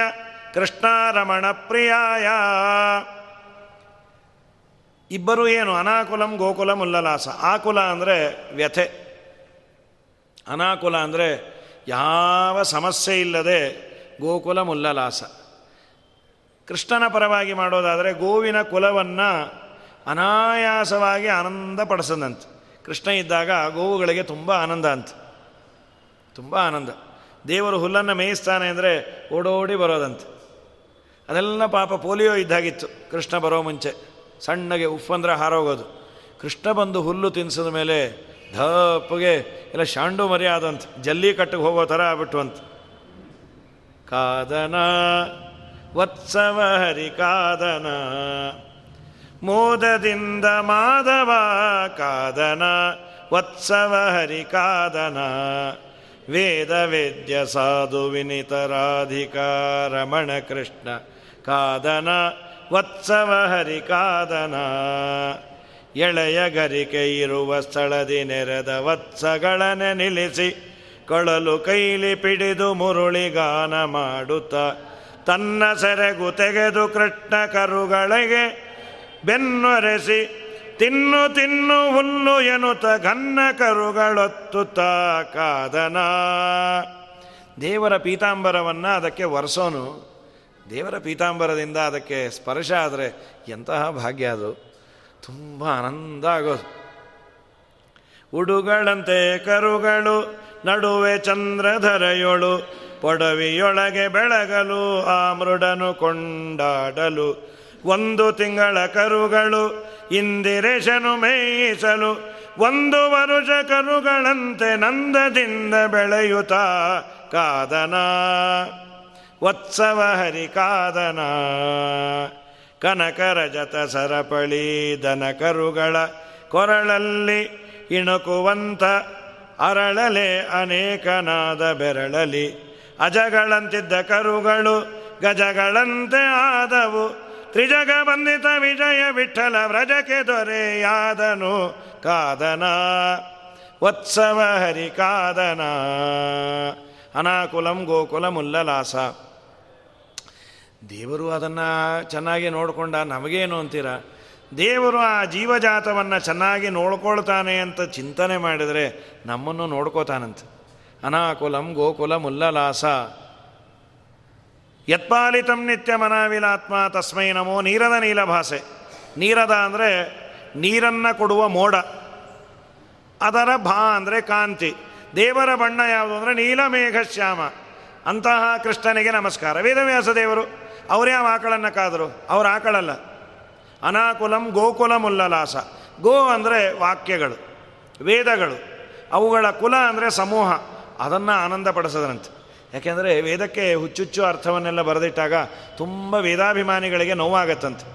ಕೃಷ್ಣಾರಮಣ ಪ್ರಿಯಾಯ. ಇಬ್ಬರು ಏನು? ಅನಾಕುಲಂ, ಗೋಕುಲ ಮುಲ್ಲಲಾಸ ಆಕುಲ ಅಂದರೆ ವ್ಯಥೆ. ಅನಾಕುಲ ಅಂದರೆ ಯಾವ ಸಮಸ್ಯೆ ಇಲ್ಲದೆ ಗೋಕುಲ, ಮುಲ್ಲಲಾಸ. ಕೃಷ್ಣನ ಪರವಾಗಿ ಮಾಡೋದಾದರೆ ಗೋವಿನ ಕುಲವನ್ನು ಅನಾಯಾಸವಾಗಿ ಆನಂದ ಪಡಿಸದಂತೆ. ಕೃಷ್ಣ ಇದ್ದಾಗ ಗೋವುಗಳಿಗೆ ತುಂಬ ಆನಂದ ಅಂತ. ತುಂಬ ಆನಂದ. ದೇವರು ಹುಲ್ಲನ್ನು ಮೇಯಿಸ್ತಾನೆ ಅಂದರೆ ಓಡೋಡಿ ಬರೋದಂತೆ. ಅದೆಲ್ಲ ಪಾಪ ಪೋಲಿಯೋ ಇದ್ದಾಗಿತ್ತು. ಕೃಷ್ಣ ಬರೋ ಮುಂಚೆ. ಸಣ್ಣಗೆ ಉಪ್ಪಂದ್ರೆ ಹಾರೋಗೋದು. ಕೃಷ್ಣ ಬಂದು ಹುಲ್ಲು ತಿನ್ಸಿದ ಮೇಲೆ ಧಪ್ಪಗೆ ಎಲ್ಲ ಶಾಂಡು ಮರಿ ಆದಂತ ಜಲ್ಲಿ ಕಟ್ಟಿಗೆ ಹೋಗೋ ಥರ ಆಗ್ಬಿಟ್ಟು ಅಂತ ಕಾದನ, ವತ್ಸವ ಹರಿ ಕಾದನ, ಮೋದದಿಂದ ಮಾಧವ ಕಾದನ, ವತ್ಸವ ಹರಿ ಕಾದನ, ವೇದ ವೇದ್ಯ ಸಾಧು ವಿನಿತರಾಧಿಕಾರಮಣ ಕೃಷ್ಣ ಕಾದನ. ವತ್ಸವ ಹರಿಕಾದನ. ಎಳೆಯ ಗರಿಕೆ ಇರುವ ಸ್ಥಳದಿ ನೆರೆದ ವತ್ಸಗಳನೆ ನಿಲ್ಲಿಸಿ ಕೊಳಲು ಕೈಲಿ ಪಿಡಿದು ಮುರುಳಿಗಾನ ಮಾಡುತ್ತ ತನ್ನ ಸೆರೆಗು ತೆಗೆದು ಕೃಷ್ಣ ಕರುಗಳಿಗೆ ಬೆನ್ನೊರೆಸಿ ತಿನ್ನು ತಿನ್ನು ಹುಲ್ಲು ಎನ್ನುತ್ತ ಘನ್ನ ಕರುಗಳೊತ್ತುತ್ತ ಕಾದನ. ದೇವರ ಪೀತಾಂಬರವನ್ನು ಅದಕ್ಕೆ ಒರೆಸೋನು. ದೇವರ ಪೀತಾಂಬರದಿಂದ ಅದಕ್ಕೆ ಸ್ಪರ್ಶ ಆದರೆ ಎಂತಹ ಭಾಗ್ಯ ಅದು. ತುಂಬ ಆನಂದ ಆಗೋದು. ಉಡುಗಳಂತೆ ಕರುಗಳು, ನಡುವೆ ಚಂದ್ರಧರೆಯೊಳು, ಪೊಡವಿಯೊಳಗೆ ಬೆಳಗಲು ಆ ಮೃಡನು ಕೊಂಡಾಡಲು. ಒಂದು ತಿಂಗಳ ಕರುಗಳು, ಇಂದಿರೇಶನು ಮೇಯಿಸಲು. ಒಂದು ವರುಷ ಕರುಗಳಂತೆ ನಂದದಿಂದ ಬೆಳೆಯುತ್ತಾ ಕಾದನ. ವತ್ಸವ ಹರಿಕಾದನ. ಕಾದನ ಕನಕ ರಜತ ಸರಪಳಿ ದನ ಕರುಗಳ ಕೊರಳಲ್ಲಿ ಇಣುಕುವಂತ ಅರಳಲೆ ಅನೇಕನಾದ ಬೆರಳಲಿ. ಅಜಗಳಂತಿದ್ದ ಕರುಗಳು ಗಜಗಳಂತೆ ಆದವು. ತ್ರಿಜಗ ಬಂದಿತ ವಿಜಯ ವಿಠಲ ವ್ರಜಕ್ಕೆ ದೊರೆಯಾದನು ಕಾದನ. ವತ್ಸವ ಹರಿ ಕಾದನ ಅನಾಕುಲಂ ಗೋಕುಲ ಮುಲ್ಲಲಾಸ ದೇವರು ಅದನ್ನು ಚೆನ್ನಾಗಿ ನೋಡಿಕೊಂಡ ನಮಗೇನು ಅಂತೀರ? ದೇವರು ಆ ಜೀವಜಾತವನ್ನು ಚೆನ್ನಾಗಿ ನೋಡ್ಕೊಳ್ತಾನೆ ಅಂತ ಚಿಂತನೆ ಮಾಡಿದರೆ ನಮ್ಮನ್ನು ನೋಡ್ಕೋತಾನಂತೆ. ಅನಾಕುಲಂ ಗೋಕುಲ ಮುಲ್ಲಲಾಸ. ಯತ್ಪಾಲಿತಂ ನಿತ್ಯ ಮನಾವಿಲಾತ್ಮ, ತಸ್ಮೈ ನಮೋ ನೀರದ ನೀಲಭಾಸೆ. ನೀರದ ಅಂದರೆ ನೀರನ್ನು ಕೊಡುವ ಮೋಡ. ಅದರ ಭಾ ಅಂದರೆ ಕಾಂತಿ. ದೇವರ ಬಣ್ಣ ಯಾವುದು ಅಂದರೆ ನೀಲಮೇಘಶ್ಯಾಮ ಅಂತಹ ಕೃಷ್ಣನಿಗೆ ನಮಸ್ಕಾರ. ವೇದವ್ಯಾಸ ದೇವರು. ಅವರೇ ಯಾವ ಆಕಳನ್ನು ಕಾದರು? ಅವ್ರು ಆಕಳಲ್ಲ. ಅನಾಕುಲಂ ಗೋಕುಲಮುಲ್ಲಲಾಸ ಗೋ ಅಂದರೆ ವಾಕ್ಯಗಳು, ವೇದಗಳು. ಅವುಗಳ ಕುಲ ಅಂದರೆ ಸಮೂಹ. ಅದನ್ನು ಆನಂದ ಪಡಿಸದ್ರಂತೆ. ಯಾಕೆಂದರೆ ವೇದಕ್ಕೆ ಹುಚ್ಚುಚ್ಚು ಅರ್ಥವನ್ನೆಲ್ಲ ಬರೆದಿಟ್ಟಾಗ ತುಂಬ ವೇದಾಭಿಮಾನಿಗಳಿಗೆ ನೋವಾಗತ್ತಂತೆ.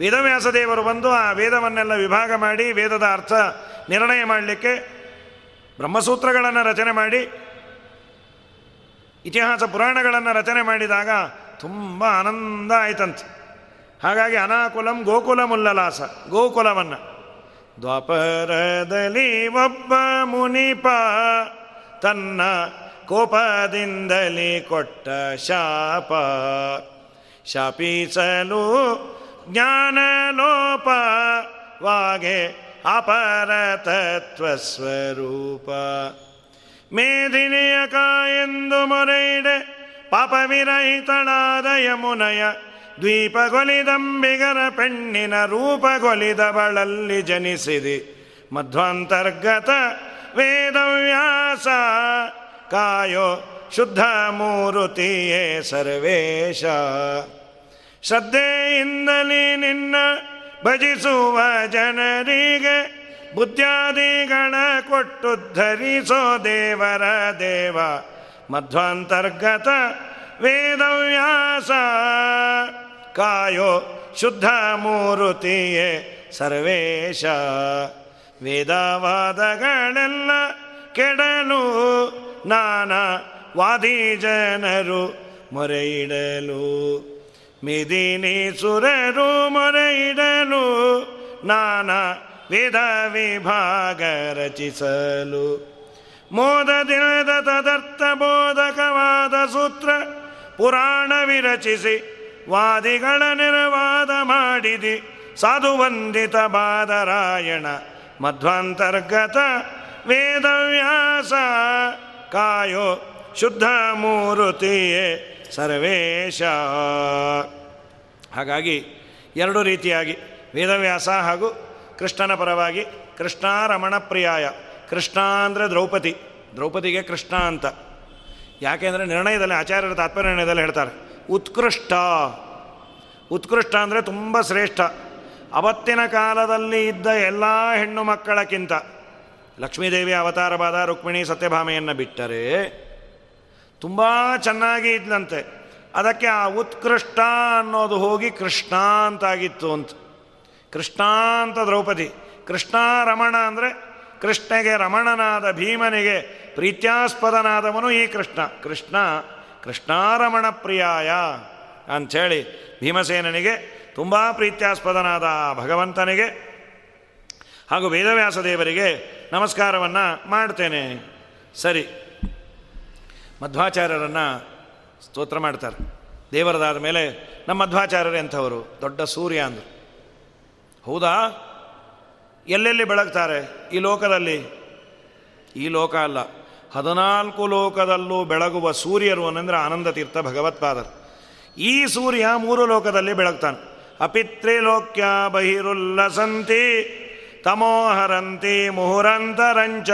ವೇದವ್ಯಾಸ ದೇವರು ಬಂದು ಆ ವೇದವನ್ನೆಲ್ಲ ವಿಭಾಗ ಮಾಡಿ ವೇದದ ಅರ್ಥ ನಿರ್ಣಯ ಮಾಡಲಿಕ್ಕೆ ಬ್ರಹ್ಮಸೂತ್ರಗಳನ್ನು ರಚನೆ ಮಾಡಿ ಇತಿಹಾಸ ಪುರಾಣಗಳನ್ನು ರಚನೆ ಮಾಡಿದಾಗ ತುಂಬ ಆನಂದ ಆಯ್ತಂತೆ. ಹಾಗಾಗಿ ಅನಾಕುಲಂ ಗೋಕುಲಮುಲ್ಲಲಾಸ, ಗೋಕುಲವನ್ನು. ದ್ವಾಪರದಲ್ಲಿ ಒಬ್ಬ ಮುನಿಪ, ತನ್ನ ಕೋಪದಿಂದಲೇ ಕೊಟ್ಟ ಶಾಪ. ಶಾಪಿಸಲು ಜ್ಞಾನಲೋಪವಾಗೆ ಅಪರ ತತ್ವ ಸ್ವರೂಪ. ಮೇದಿನಿಯ ಕಾಯೆಂದು ಮೊರೆಯಿಡೆ ಪಾಪವಿರಹಿತಳಾದ ಯಮುನಯ ದ್ವೀಪಗೊಲಿದಂಬಿಗರ ಪೆಣ್ಣಿನ ರೂಪಗೊಲಿದವಳಲ್ಲಿ ಜನಿಸಿದಿ. ಮಧ್ವಾಂತರ್ಗತ ವೇದವ್ಯಾಸ ಕಾಯೋ ಶುದ್ಧ ಮೂರುತಿಯೇ ಸರ್ವೇಶ. ಶ್ರದ್ಧೆಯಿಂದಲೇ ನಿನ್ನ ಭಜಿಸುವ ಜನರಿಗೆ ಬುದ್ಧಾದಿಗಳ ಕೊಟ್ಟು ಧರಿಸೋ ದೇವರ ದೇವ, ಮಧ್ವಾಂತರ್ಗತ ವೇದವ್ಯಾಸ. ಕಾಯೋ ಶುದ್ಧ ಮೂರುತಿಯೇ ಸರ್ವೇಶ. ವೇದವಾದಗಳೆಲ್ಲ ಕೆಡಲು ನಾನಾ ವಾದಿ ಜನರು ಮೊರೆಯಿಡಲು. ಮಿದಿನಿ ಸುರರು ಮೊರೆಯಿಡಲು ನಾನಾ ವಿಧ ವಿಭಾಗ ರಚಿಸಲು. ಮೋದದಿನದ ತದರ್ಥ ಬೋಧಕವಾದ ಸೂತ್ರ ಪುರಾಣ ವಿರಚಿಸಿ, ವಾದಿಗಳ ನಿರ್ವಾದ ಮಾಡಿದಿ. ಸಾಧುವಂದಿತ ಬಾದರಾಯಣ, ಮಧ್ವಾಂತರ್ಗತ ವೇದವ್ಯಾಸ, ಕಾಯೋ ಶುದ್ಧ ಮೂರುತಿಯೇ ಸರ್ವೇಶ. ಹಾಗಾಗಿ ಎರಡು ರೀತಿಯಾಗಿ ವೇದವ್ಯಾಸ ಹಾಗೂ ಕೃಷ್ಣನ ಪರವಾಗಿ ಕೃಷ್ಣ ರಮಣ ಪ್ರಿಯಾಯ. ಕೃಷ್ಣ ಅಂದರೆ ದ್ರೌಪದಿ. ದ್ರೌಪದಿಗೆ ಕೃಷ್ಣ ಅಂತ. ಯಾಕೆಂದರೆ ನಿರ್ಣಯದಲ್ಲಿ, ಆಚಾರ್ಯರ ತಾತ್ಪರ್ಯ ನಿರ್ಣಯದಲ್ಲಿ ಹೇಳ್ತಾರೆ, ಉತ್ಕೃಷ್ಟ. ಉತ್ಕೃಷ್ಟ ಅಂದರೆ ತುಂಬ ಶ್ರೇಷ್ಠ. ಅವತ್ತಿನ ಕಾಲದಲ್ಲಿ ಇದ್ದ ಎಲ್ಲ ಹೆಣ್ಣು ಮಕ್ಕಳಕ್ಕಿಂತ ಲಕ್ಷ್ಮೀದೇವಿ ಅವತಾರವಾದ ರುಕ್ಮಿಣಿ ಸತ್ಯಭಾಮೆಯನ್ನು ಬಿಟ್ಟರೆ ತುಂಬ ಚೆನ್ನಾಗಿ ಇದ್ದಂತೆ ಅದಕ್ಕೆ ಆ ಉತ್ಕೃಷ್ಟ ಅನ್ನೋದು ಹೋಗಿ ಕೃಷ್ಣ ಅಂತಾಗಿತ್ತು ಅಂತ. ಕೃಷ್ಣ ಅಂತ ದ್ರೌಪದಿ. ಕೃಷ್ಣ ರಮಣ ಅಂದರೆ ಕೃಷ್ಣಗೆ ರಮಣನಾದ ಭೀಮನಿಗೆ ಪ್ರೀತ್ಯಾಸ್ಪದನಾದವನು ಈ ಕೃಷ್ಣ. ಕೃಷ್ಣ, ಕೃಷ್ಣಾರಮಣ ಪ್ರಿಯಾಯ ಅಂಥೇಳಿ ಭೀಮಸೇನನಿಗೆ ತುಂಬ ಪ್ರೀತ್ಯಾಸ್ಪದನಾದ ಭಗವಂತನಿಗೆ ಹಾಗೂ ವೇದವ್ಯಾಸ ದೇವರಿಗೆ ನಮಸ್ಕಾರವನ್ನು ಮಾಡ್ತೇನೆ. ಸರಿ. ಮಧ್ವಾಚಾರ್ಯರನ್ನು ಸ್ತೋತ್ರ ಮಾಡ್ತಾರೆ. ದೇವರದಾದ ಮೇಲೆ ನಮ್ಮ ಮಧ್ವಾಚಾರ್ಯರು ಎಂಥವರು? ದೊಡ್ಡ ಸೂರ್ಯ ಅಂದರು. ಹೌದಾ? ಎಲ್ಲೆಲ್ಲಿ ಬೆಳಗ್ತಾರೆ ಈ ಲೋಕದಲ್ಲಿ? ಈ ಲೋಕ ಅಲ್ಲ. ಹದಿನಾಲ್ಕು ಲೋಕದಲ್ಲೂ ಬೆಳಗುವ ಸೂರ್ಯರು ಅನ್ನಂದ್ರೆ ಆನಂದ ತೀರ್ಥ ಭಗವತ್ಪಾದರು ಈ ಸೂರ್ಯ ಮೂರು ಲೋಕದಲ್ಲಿ ಬೆಳಗ್ತಾನೆ. ಅಪಿತ್ರಿಲೋಕ್ಯ ಬಹಿರುಲ್ಲಸಂತಿ, ತಮೋಹರಂತಿ ಮುಹುರಂತರಂಚ,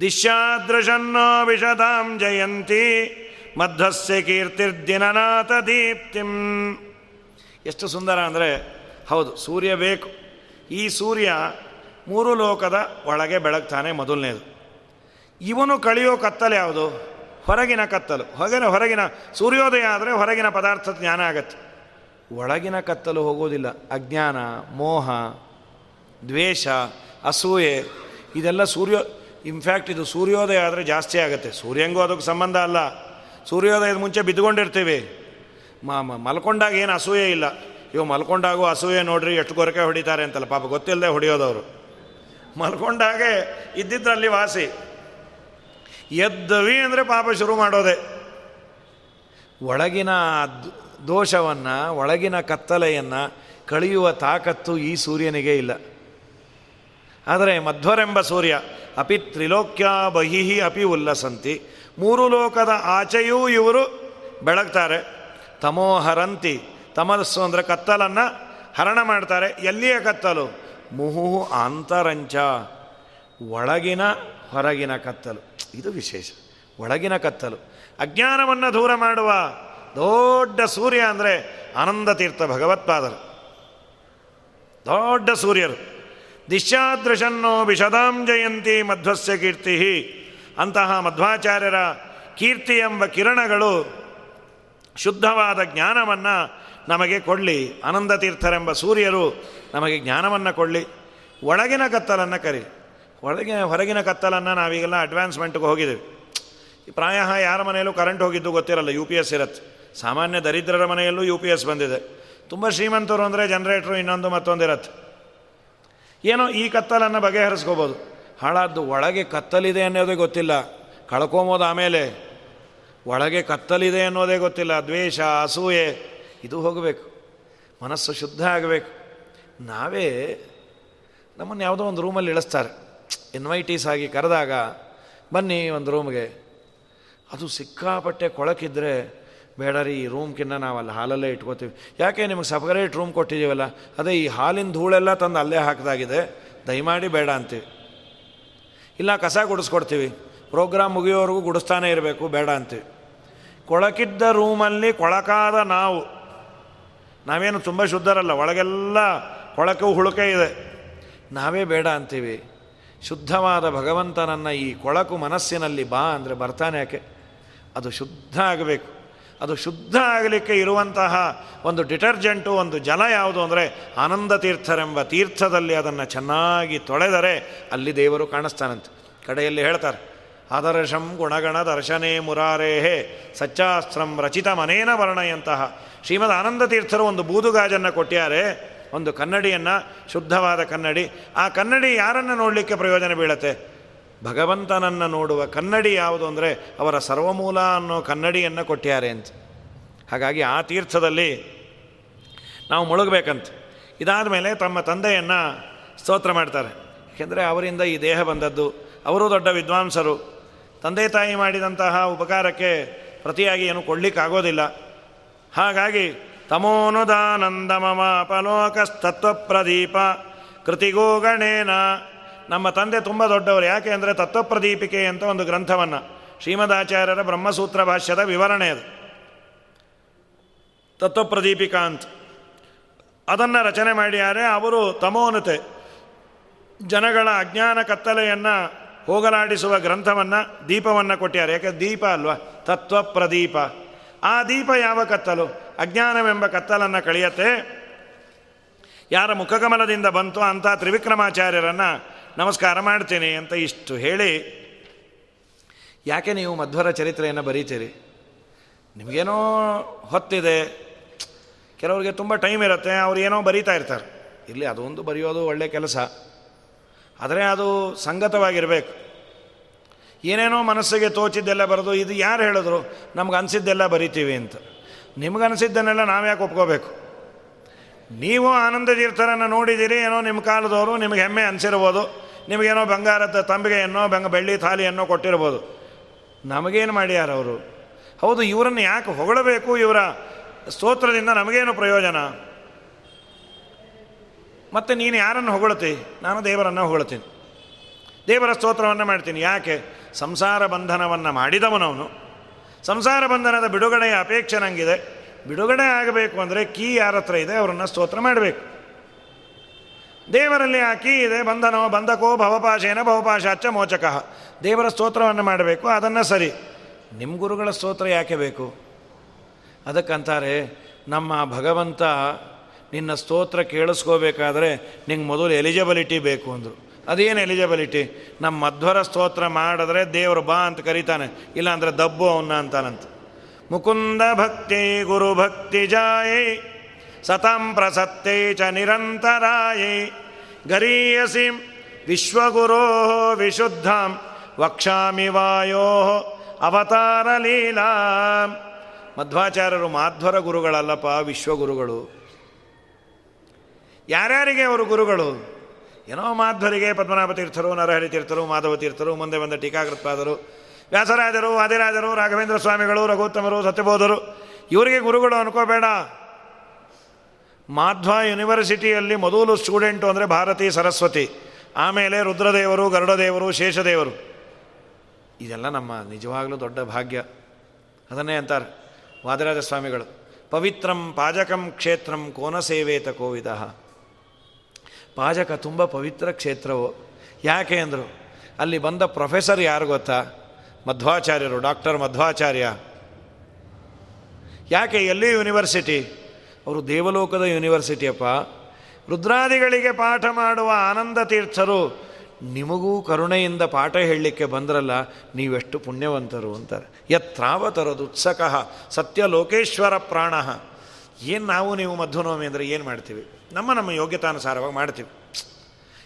ದಿಶ್ಯಾದೃಶನ್ನೋ ವಿಷದಾಂ ಜಯಂತಿ ಮಧ್ವಸ್ಯ ಕೀರ್ತಿರ್ದಿನನಾಥ ದೀಪ್ತಿಂ. ಎಷ್ಟು ಸುಂದರ ಅಂದರೆ ಹೌದು, ಸೂರ್ಯ ಬೇಕು. ಈ ಸೂರ್ಯ ಮೂರು ಲೋಕದ ಒಳಗೆ ಬೆಳಗ್ತಾನೆ ಮೊದಲನೇದು. ಇವನು ಕಳೆಯೋ ಕತ್ತಲು ಯಾವುದು? ಹೊರಗಿನ ಕತ್ತಲು. ಹೊರಗಿನ ಹೊರಗಿನ, ಸೂರ್ಯೋದಯ ಆದರೆ ಹೊರಗಿನ ಪದಾರ್ಥ ಜ್ಞಾನ ಆಗತ್ತೆ. ಒಳಗಿನ ಕತ್ತಲು ಹೋಗೋದಿಲ್ಲ. ಅಜ್ಞಾನ, ಮೋಹ, ದ್ವೇಷ, ಅಸೂಯೆ, ಇದೆಲ್ಲ ಸೂರ್ಯ ಇನ್ಫ್ಯಾಕ್ಟ್ ಇದು ಸೂರ್ಯೋದಯ ಆದರೆ ಜಾಸ್ತಿ ಆಗುತ್ತೆ. ಸೂರ್ಯಂಗೂ ಅದಕ್ಕೆ ಸಂಬಂಧ ಅಲ್ಲ. ಸೂರ್ಯೋದಯದ ಮುಂಚೆ ಬಿದ್ದುಕೊಂಡಿರ್ತೀವಿ. ಮಲ್ಕೊಂಡಾಗ ಏನು ಅಸೂಯೆ ಇಲ್ಲ. ಇವು ಮಲ್ಕೊಂಡಾಗೂ ಅಸೂಯೆ ನೋಡ್ರಿ ಎಷ್ಟು ಗೊರಕೆ ಹೊಡಿತಾರೆ ಅಂತಲ್ಲ. ಪಾಪ ಗೊತ್ತಿಲ್ಲದೆ ಹೊಡೆಯೋದವರು. ಮಲ್ಕೊಂಡಾಗೆ ಇದ್ದಿದ್ರಲ್ಲಿ ವಾಸಿ. ಎದ್ದವಿ ಅಂದರೆ ಪಾಪ ಶುರು ಮಾಡೋದೆ. ಒಳಗಿನ ದೋಷವನ್ನು, ಒಳಗಿನ ಕತ್ತಲೆಯನ್ನು ಕಳೆಯುವ ತಾಕತ್ತು ಈ ಸೂರ್ಯನಿಗೆ ಇಲ್ಲ. ಆದರೆ ಮಧ್ವರೆಂಬ ಸೂರ್ಯ, ಅಪಿ ತ್ರಿಲೋಕ್ಯ ಬಹಿಹಿ ಅಪಿ ಉಲ್ಲಸಂತಿ, ಮೂರು ಲೋಕದ ಆಚೆಯೂ ಇವರು ಬೆಳಗ್ತಾರೆ. ತಮೋಹರಂತಿ ತಮಸ್ಸು ಅಂದರೆ ಕತ್ತಲನ್ನು ಹರಣ ಮಾಡ್ತಾರೆ. ಎಲ್ಲಿಯ ಕತ್ತಲು? ಮುಹು ಅಂತರಂಚ, ಒಳಗಿನ ಹೊರಗಿನ ಕತ್ತಲು. ಇದು ವಿಶೇಷ. ಒಳಗಿನ ಕತ್ತಲು. ಅಜ್ಞಾನವನ್ನು ದೂರ ಮಾಡುವ ದೊಡ್ಡ ಸೂರ್ಯ ಅಂದರೆ ಆನಂದ ತೀರ್ಥ ಭಗವತ್ಪಾದರು. ದೊಡ್ಡ ಸೂರ್ಯರು. ದಿಶ್ಯಾದೃಶನ್ನೋ ವಿಷದಾಂ ಜಯಂತಿ ಮಧ್ವಸ್ಯ ಕೀರ್ತಿ. ಅಂತಹ ಮಧ್ವಾಚಾರ್ಯರ ಕೀರ್ತಿ ಎಂಬ ಕಿರಣಗಳು ಶುದ್ಧವಾದ ಜ್ಞಾನವನ್ನು ನಮಗೆ ಕೊಡಲಿ, ಆನಂದ ತೀರ್ಥರೆಂಬ ಸೂರ್ಯರು ನಮಗೆ ಜ್ಞಾನವನ್ನು ಕೊಡಲಿ. ಒಳಗಿನ ಕತ್ತಲನ್ನು ಕರಿ. ಒಳಗಿನ ಹೊರಗಿನ ಕತ್ತಲನ್ನು ನಾವೀಗೆಲ್ಲ ಅಡ್ವಾನ್ಸ್ಮೆಂಟ್ಗೆ ಹೋಗಿದ್ದೀವಿ ಪ್ರಾಯ ಯಾರ ಮನೆಯಲ್ಲೂ ಕರೆಂಟ್ ಹೋಗಿದ್ದು ಗೊತ್ತಿರಲ್ಲ ಯು ಪಿ ಎಸ್ ಇರತ್ತೆ. ಸಾಮಾನ್ಯ ದರಿದ್ರರ ಮನೆಯಲ್ಲೂ ಯು ಪಿ ಎಸ್ ಬಂದಿದೆ. ತುಂಬ ಶ್ರೀಮಂತರು ಅಂದರೆ ಜನ್ರೇಟ್ರು ಇನ್ನೊಂದು ಮತ್ತೊಂದಿರತ್ತೆ ಏನೋ ಈ ಕತ್ತಲನ್ನು ಬಗೆಹರಿಸ್ಕೋಬೋದು. ಹಾಳಾದ್ದು ಒಳಗೆ ಕತ್ತಲಿದೆ ಅನ್ನೋದೇ ಗೊತ್ತಿಲ್ಲ. ಕಳ್ಕೊಂಬೋದು ಆಮೇಲೆ. ಒಳಗೆ ಕತ್ತಲಿದೆ ಅನ್ನೋದೇ ಗೊತ್ತಿಲ್ಲ. ದ್ವೇಷ, ಅಸೂಯೆ. ಇದು ಹೋಗಬೇಕು. ಮನಸ್ಸು ಶುದ್ಧ ಆಗಬೇಕು. ನಾವೇ ನಮ್ಮನ್ನು ಯಾವುದೋ ಒಂದು ರೂಮಲ್ಲಿ ಇಳಿಸ್ತಾರೆ. ಇನ್ವೈಟೀಸ್ ಆಗಿ ಕರೆದಾಗ, ಬನ್ನಿ ಒಂದು ರೂಮ್ಗೆ. ಅದು ಸಿಕ್ಕಾಪಟ್ಟೆ ಕೊಳಕಿದ್ರೆ ಬೇಡ ರೀ, ಈ ರೂಮ್ಕಿನ್ನ ನಾವು ಅಲ್ಲಿ ಹಾಲಲ್ಲೇ ಇಟ್ಕೋತೀವಿ. ಯಾಕೆ ನಿಮಗೆ ಸಪರೇಟ್ ರೂಮ್ ಕೊಟ್ಟಿದ್ದೀವಲ್ಲ? ಅದೇ ಈ ಹಾಲಿನ ಧೂಳೆಲ್ಲ ತಂದು ಅಲ್ಲೇ ಹಾಕಿದಾಗಿದೆ. ದಯಮಾಡಿ ಬೇಡ ಅಂತೀವಿ. ಇಲ್ಲ, ಕಸ ಗುಡಿಸ್ಕೊಡ್ತೀವಿ. ಪ್ರೋಗ್ರಾಮ್ ಮುಗಿಯೋವರೆಗೂ ಗುಡಿಸ್ತಾನೆ ಇರಬೇಕು, ಬೇಡ ಅಂತೀವಿ. ಕೊಳಕಿದ್ದ ರೂಮಲ್ಲಿ ಕೊಳಕಾದ ನಾವು ನಾವೇನು ತುಂಬ ಶುದ್ಧರಲ್ಲ, ಒಳಗೆಲ್ಲ ಕೊಳಕು ಹುಳುಕೆ ಇದೆ. ನಾವೇ ಬೇಡ ಅಂತೀವಿ. ಶುದ್ಧವಾದ ಭಗವಂತನನ್ನು ಈ ಕೊಳಕು ಮನಸ್ಸಿನಲ್ಲಿ ಬಾ ಅಂದರೆ ಬರ್ತಾನೆ ಯಾಕೆ? ಅದು ಶುದ್ಧ ಆಗಬೇಕು. ಅದು ಶುದ್ಧ ಆಗಲಿಕ್ಕೆ ಇರುವಂತಹ ಒಂದು ಡಿಟರ್ಜೆಂಟು, ಒಂದು ಜಲ ಯಾವುದು ಅಂದರೆ ಆನಂದ ತೀರ್ಥರೆಂಬ ತೀರ್ಥದಲ್ಲಿ ಅದನ್ನು ಚೆನ್ನಾಗಿ ತೊಳೆದರೆ ಅಲ್ಲಿ ದೇವರು ಕಾಣಿಸ್ತಾನಂತೆ. ಕಡೆಯಲ್ಲಿ ಹೇಳ್ತಾರೆ ಆದರ್ಶಂ ಗುಣಗಣ ದರ್ಶನೇ ಮುರಾರೇಹೇ ಸಚ್ಚಾಸ್ತ್ರಂ ರಚಿತ ಮನೇನ ವರ್ಣಯಂತಹ. ಶ್ರೀಮದ್ ಆನಂದ ತೀರ್ಥರು ಒಂದು ಬೂದುಗಾಜನ್ನು ಕೊಟ್ಟಿದ್ದಾರೆ ಒಂದು ಕನ್ನಡಿಯನ್ನು, ಶುದ್ಧವಾದ ಕನ್ನಡಿ. ಆ ಕನ್ನಡಿ ಯಾರನ್ನು ನೋಡಲಿಕ್ಕೆ ಪ್ರಯೋಜನ ಬೀಳತ್ತೆ? ಭಗವಂತನನ್ನು ನೋಡುವ ಕನ್ನಡಿ ಯಾವುದು ಅಂದರೆ ಅವರ ಸರ್ವಮೂಲ ಅನ್ನೋ ಕನ್ನಡಿಯನ್ನು ಕೊಟ್ಟಿದ್ದಾರೆ ಅಂತ. ಹಾಗಾಗಿ ಆ ತೀರ್ಥದಲ್ಲಿ ನಾವು ಮುಳುಗಬೇಕಂತ. ಇದಾದ ಮೇಲೆ ತಮ್ಮ ತಂದೆಯನ್ನು ಸ್ತೋತ್ರ ಮಾಡ್ತಾರೆ. ಏಕೆಂದರೆ ಅವರಿಂದ ಈ ದೇಹ ಬಂದದ್ದು. ಅವರು ದೊಡ್ಡ ವಿದ್ವಾಂಸರು. ತಂದೆ ತಾಯಿ ಮಾಡಿದಂತಹ ಉಪಕಾರಕ್ಕೆ ಪ್ರತಿಯಾಗಿ ಏನು ಕೊಡಲಿಕ್ಕಾಗೋದಿಲ್ಲ. ಹಾಗಾಗಿ ತಮೋನುದಾನಂದ ಮಮ ಅಪಲೋಕಸ್ತತ್ವ ಪ್ರದೀಪ ಕೃತಿಗೋ ಗಣೇನ. ನಮ್ಮ ತಂದೆ ತುಂಬ ದೊಡ್ಡವರು. ಯಾಕೆ ಅಂದರೆ ತತ್ವಪ್ರದೀಪಿಕೆ ಅಂತ ಒಂದು ಗ್ರಂಥವನ್ನು, ಶ್ರೀಮದಾಚಾರ್ಯರ ಬ್ರಹ್ಮಸೂತ್ರ ಭಾಷ್ಯದ ವಿವರಣೆ ಅದು. ತತ್ವಪ್ರದೀಪಿಕಾ ಅಂತ. ಅದನ್ನು ರಚನೆ ಮಾಡಿದ್ದಾರೆ ಅವರು ತಮೋನತೆ. ಜನಗಳ ಅಜ್ಞಾನ ಕತ್ತಲೆಯನ್ನು ಹೋಗಲಾಡಿಸುವ ಗ್ರಂಥವನ್ನು, ದೀಪವನ್ನು ಕೊಟ್ಟಿದ್ದಾರೆ ಯಾಕೆ? ದೀಪ ಅಲ್ವಾ? ತತ್ವ ಪ್ರದೀಪ. ಆ ದೀಪ ಯಾವ ಕತ್ತಲು? ಅಜ್ಞಾನವೆಂಬ ಕತ್ತಲನ್ನು ಕಳೆಯತ್ತೆ. ಯಾರ ಮುಖಕಮಲದಿಂದ ಬಂತು ಅಂತ ತ್ರಿವಿಕ್ರಮಾಚಾರ್ಯರನ್ನು ನಮಸ್ಕಾರ ಮಾಡ್ತೀನಿ ಅಂತ ಇಷ್ಟು ಹೇಳಿ. ಯಾಕೆ ನೀವು ಮಧ್ವರ ಚರಿತ್ರೆಯನ್ನು ಬರೀತೀರಿ? ನಿಮಗೇನೋ ಹೊತ್ತಿದೆ. ಕೆಲವರಿಗೆ ತುಂಬ ಟೈಮ್ ಇರುತ್ತೆ, ಅವ್ರು ಏನೋ ಬರೀತಾ ಇರ್ತಾರೆ. ಇಲ್ಲಿ ಅದೊಂದು ಬರೆಯೋದು ಒಳ್ಳೆಯ ಕೆಲಸ. ಆದರೆ ಅದು ಸಂಗತವಾಗಿರಬೇಕು. ಏನೇನೋ ಮನಸ್ಸಿಗೆ ತೋಚಿದ್ದೆಲ್ಲ ಬರೋದು, ಇದು ಯಾರು ಹೇಳಿದ್ರು? ನಮ್ಗೆ ಅನಿಸಿದ್ದೆಲ್ಲ ಬರಿತೀವಿ ಅಂತ. ನಿಮ್ಗನಿಸಿದ್ದನ್ನೆಲ್ಲ ನಾವ್ಯಾಕೆ ಒಪ್ಕೋಬೇಕು? ನೀವು ಆನಂದ ತೀರ್ಥರನ್ನು ನೋಡಿದ್ದೀರಿ, ಏನೋ ನಿಮ್ಮ ಕಾಲದವರು ನಿಮಗೆ ಹೆಮ್ಮೆ ಅನಿಸಿರ್ಬೋದು. ನಿಮಗೇನೋ ಬಂಗಾರದ ತಂಬಿಗೆಯನ್ನೋ, ಬೆಂಗ ಬೆಳ್ಳಿ ಥಾಲಿಯನ್ನೋ ಕೊಟ್ಟಿರ್ಬೋದು. ನಮಗೇನು ಮಾಡ್ಯಾರ ಅವರು? ಹೌದು, ಇವರನ್ನು ಯಾಕೆ ಹೊಗಳಬೇಕು ಇವರ ಸ್ತೋತ್ರದಿಂದ ನಮಗೇನು ಪ್ರಯೋಜನ? ಮತ್ತು ನೀನು ಯಾರನ್ನು ಹೊಗಳ್ತಿ ನಾನು ದೇವರನ್ನು ಹೊಗಳ್ತೀನಿ ದೇವರ ಸ್ತೋತ್ರವನ್ನು ಮಾಡ್ತೀನಿ. ಯಾಕೆ? ಸಂಸಾರ ಬಂಧನವನ್ನು ಮಾಡಿದವನವನು. ಸಂಸಾರ ಬಂಧನದ ಬಿಡುಗಡೆಯ ಅಪೇಕ್ಷೆ ನನಗಿದೆ ಬಿಡುಗಡೆ ಆಗಬೇಕು ಅಂದರೆ ಕೀ ಯಾರ ಹತ್ರ ಇದೆ, ಅವರನ್ನು ಸ್ತೋತ್ರ ಮಾಡಬೇಕು. ದೇವರಲ್ಲಿ ಆ ಕೀ ಇದೆ, ಬಂಧನೋ ಬಂಧಕೋ ಭವಪಾಶೇನ ಭವಪಾಶಾಚ ಮೋಚಕ. ದೇವರ ಸ್ತೋತ್ರವನ್ನು ಮಾಡಬೇಕು, ಅದನ್ನು ಸರಿ. ನಿಮ್ಮ ಗುರುಗಳ ಸ್ತೋತ್ರ ಯಾಕೆ ಬೇಕು? ಅದಕ್ಕಂತಾರೆ, ನಮ್ಮ ಭಗವಂತ ನಿನ್ನ ಸ್ತೋತ್ರ ಕೇಳಿಸ್ಕೋಬೇಕಾದ್ರೆ ನಿಂಗೆ ಮೊದಲು ಎಲಿಜಿಬಿಲಿಟಿ ಬೇಕು ಅಂದರು. ಅದೇನು ಎಲಿಜಿಬಿಲಿಟಿ ನಮ್ಮ ಮಧ್ವರ ಸ್ತೋತ್ರ ಮಾಡಿದ್ರೆ ದೇವರು ಬಾ ಅಂತ ಕರೀತಾನೆ. ಇಲ್ಲಾಂದರೆ ದಬ್ಬು ಅವನ್ನ ಅಂತಾನಂತ. ಮುಕುಂದ ಭಕ್ತಿ ಗುರು ಭಕ್ತಿ ಜಾಯೇ, ಸತಂ ಪ್ರಸತ್ತೇ ಚ ನಿರಂತರಾಯೇ. ಗರೀಯಸಿ ವಿಶ್ವಗುರೋ ವಿಶುದ್ಧಾಂ, ವಕ್ಷಾಮಿ ವಾಯೋ ಅವತಾರ ಲೀಲಾ. ಮಧ್ವಾಚಾರ್ಯರು ಮಾಧ್ವರ ಗುರುಗಳಲ್ಲಪ್ಪ, ವಿಶ್ವಗುರುಗಳು. ಯಾರ್ಯಾರಿಗೆ ಅವರು ಗುರುಗಳು? ಏನೋ ಮಾಧ್ವರಿಗೆ ಪದ್ಮನಾಭ ತೀರ್ಥರು ನರಹರಿ ತೀರ್ಥರು ಮಾಧವ ತೀರ್ಥರು ಮುಂದೆ ಬಂದ ಟೀಕಾಕೃತ್ಪಾದರು ವ್ಯಾಸರಾಜರು ವಾದಿರಾಜರು ರಾಘವೇಂದ್ರ ಸ್ವಾಮಿಗಳು, ರಘೋತ್ತಮರು, ಸತ್ಯಬೋಧರು, ಇವರಿಗೆ ಗುರುಗಳು ಅನ್ಕೋಬೇಡ. ಮಾಧ್ವ ಯೂನಿವರ್ಸಿಟಿಯಲ್ಲಿ ಮೊದಲು ಸ್ಟೂಡೆಂಟು ಅಂದರೆ ಭಾರತೀ ಸರಸ್ವತಿ, ಆಮೇಲೆ ರುದ್ರದೇವರು, ಗರುಡದೇವರು, ಶೇಷದೇವರು. ಇದೆಲ್ಲ ನಮ್ಮ ನಿಜವಾಗಲೂ ದೊಡ್ಡ ಭಾಗ್ಯ. ಅದನ್ನೇ ಅಂತಾರೆ ವಾದಿರಾಜ ಸ್ವಾಮಿಗಳು. ಪವಿತ್ರಂ ಪಾಜಕಂ ಕ್ಷೇತ್ರಂ ಕೋನಸೇವೇತ ಕೋವಿದಃ ಕೋವಿದ. ಪಾಜಕ ತುಂಬ ಪವಿತ್ರ ಕ್ಷೇತ್ರವು. ಯಾಕೆ ಅಂದರು? ಅಲ್ಲಿ ಬಂದ ಪ್ರೊಫೆಸರ್ ಯಾರು ಗೊತ್ತಾ? ಮಧ್ವಾಚಾರ್ಯರು, ಡಾಕ್ಟರ್ ಮಧ್ವಾಚಾರ್ಯ. ಯಾಕೆ ಎಲ್ಲಿ ಯೂನಿವರ್ಸಿಟಿ? ಅವರು ದೇವಲೋಕದ ಯೂನಿವರ್ಸಿಟಿಯಪ್ಪ. ರುದ್ರಾದಿಗಳಿಗೆ ಪಾಠ ಮಾಡುವ ಆನಂದ ತೀರ್ಥರು. ನಿಮಗೂ ಕರುಣೆಯಿಂದ ಪಾಠ ಹೇಳಲಿಕ್ಕೆ ಬಂದ್ರಲ್ಲ, ನೀವೆಷ್ಟು ಪುಣ್ಯವಂತರು ಅಂತಾರೆ. ಯತ್ರಾವತರದು ಉತ್ಸಕಃ ಸತ್ಯ ಲೋಕೇಶ್ವರ ಪ್ರಾಣ. ಏನು ನಾವು ನೀವು ಮಧ್ವನವಮಿ ಅಂದರೆ ಏನು ಮಾಡ್ತೀವಿ? ನಮ್ಮ ನಮ್ಮ ಯೋಗ್ಯತಾನುಸಾರವಾಗಿ ಮಾಡ್ತೀವಿ.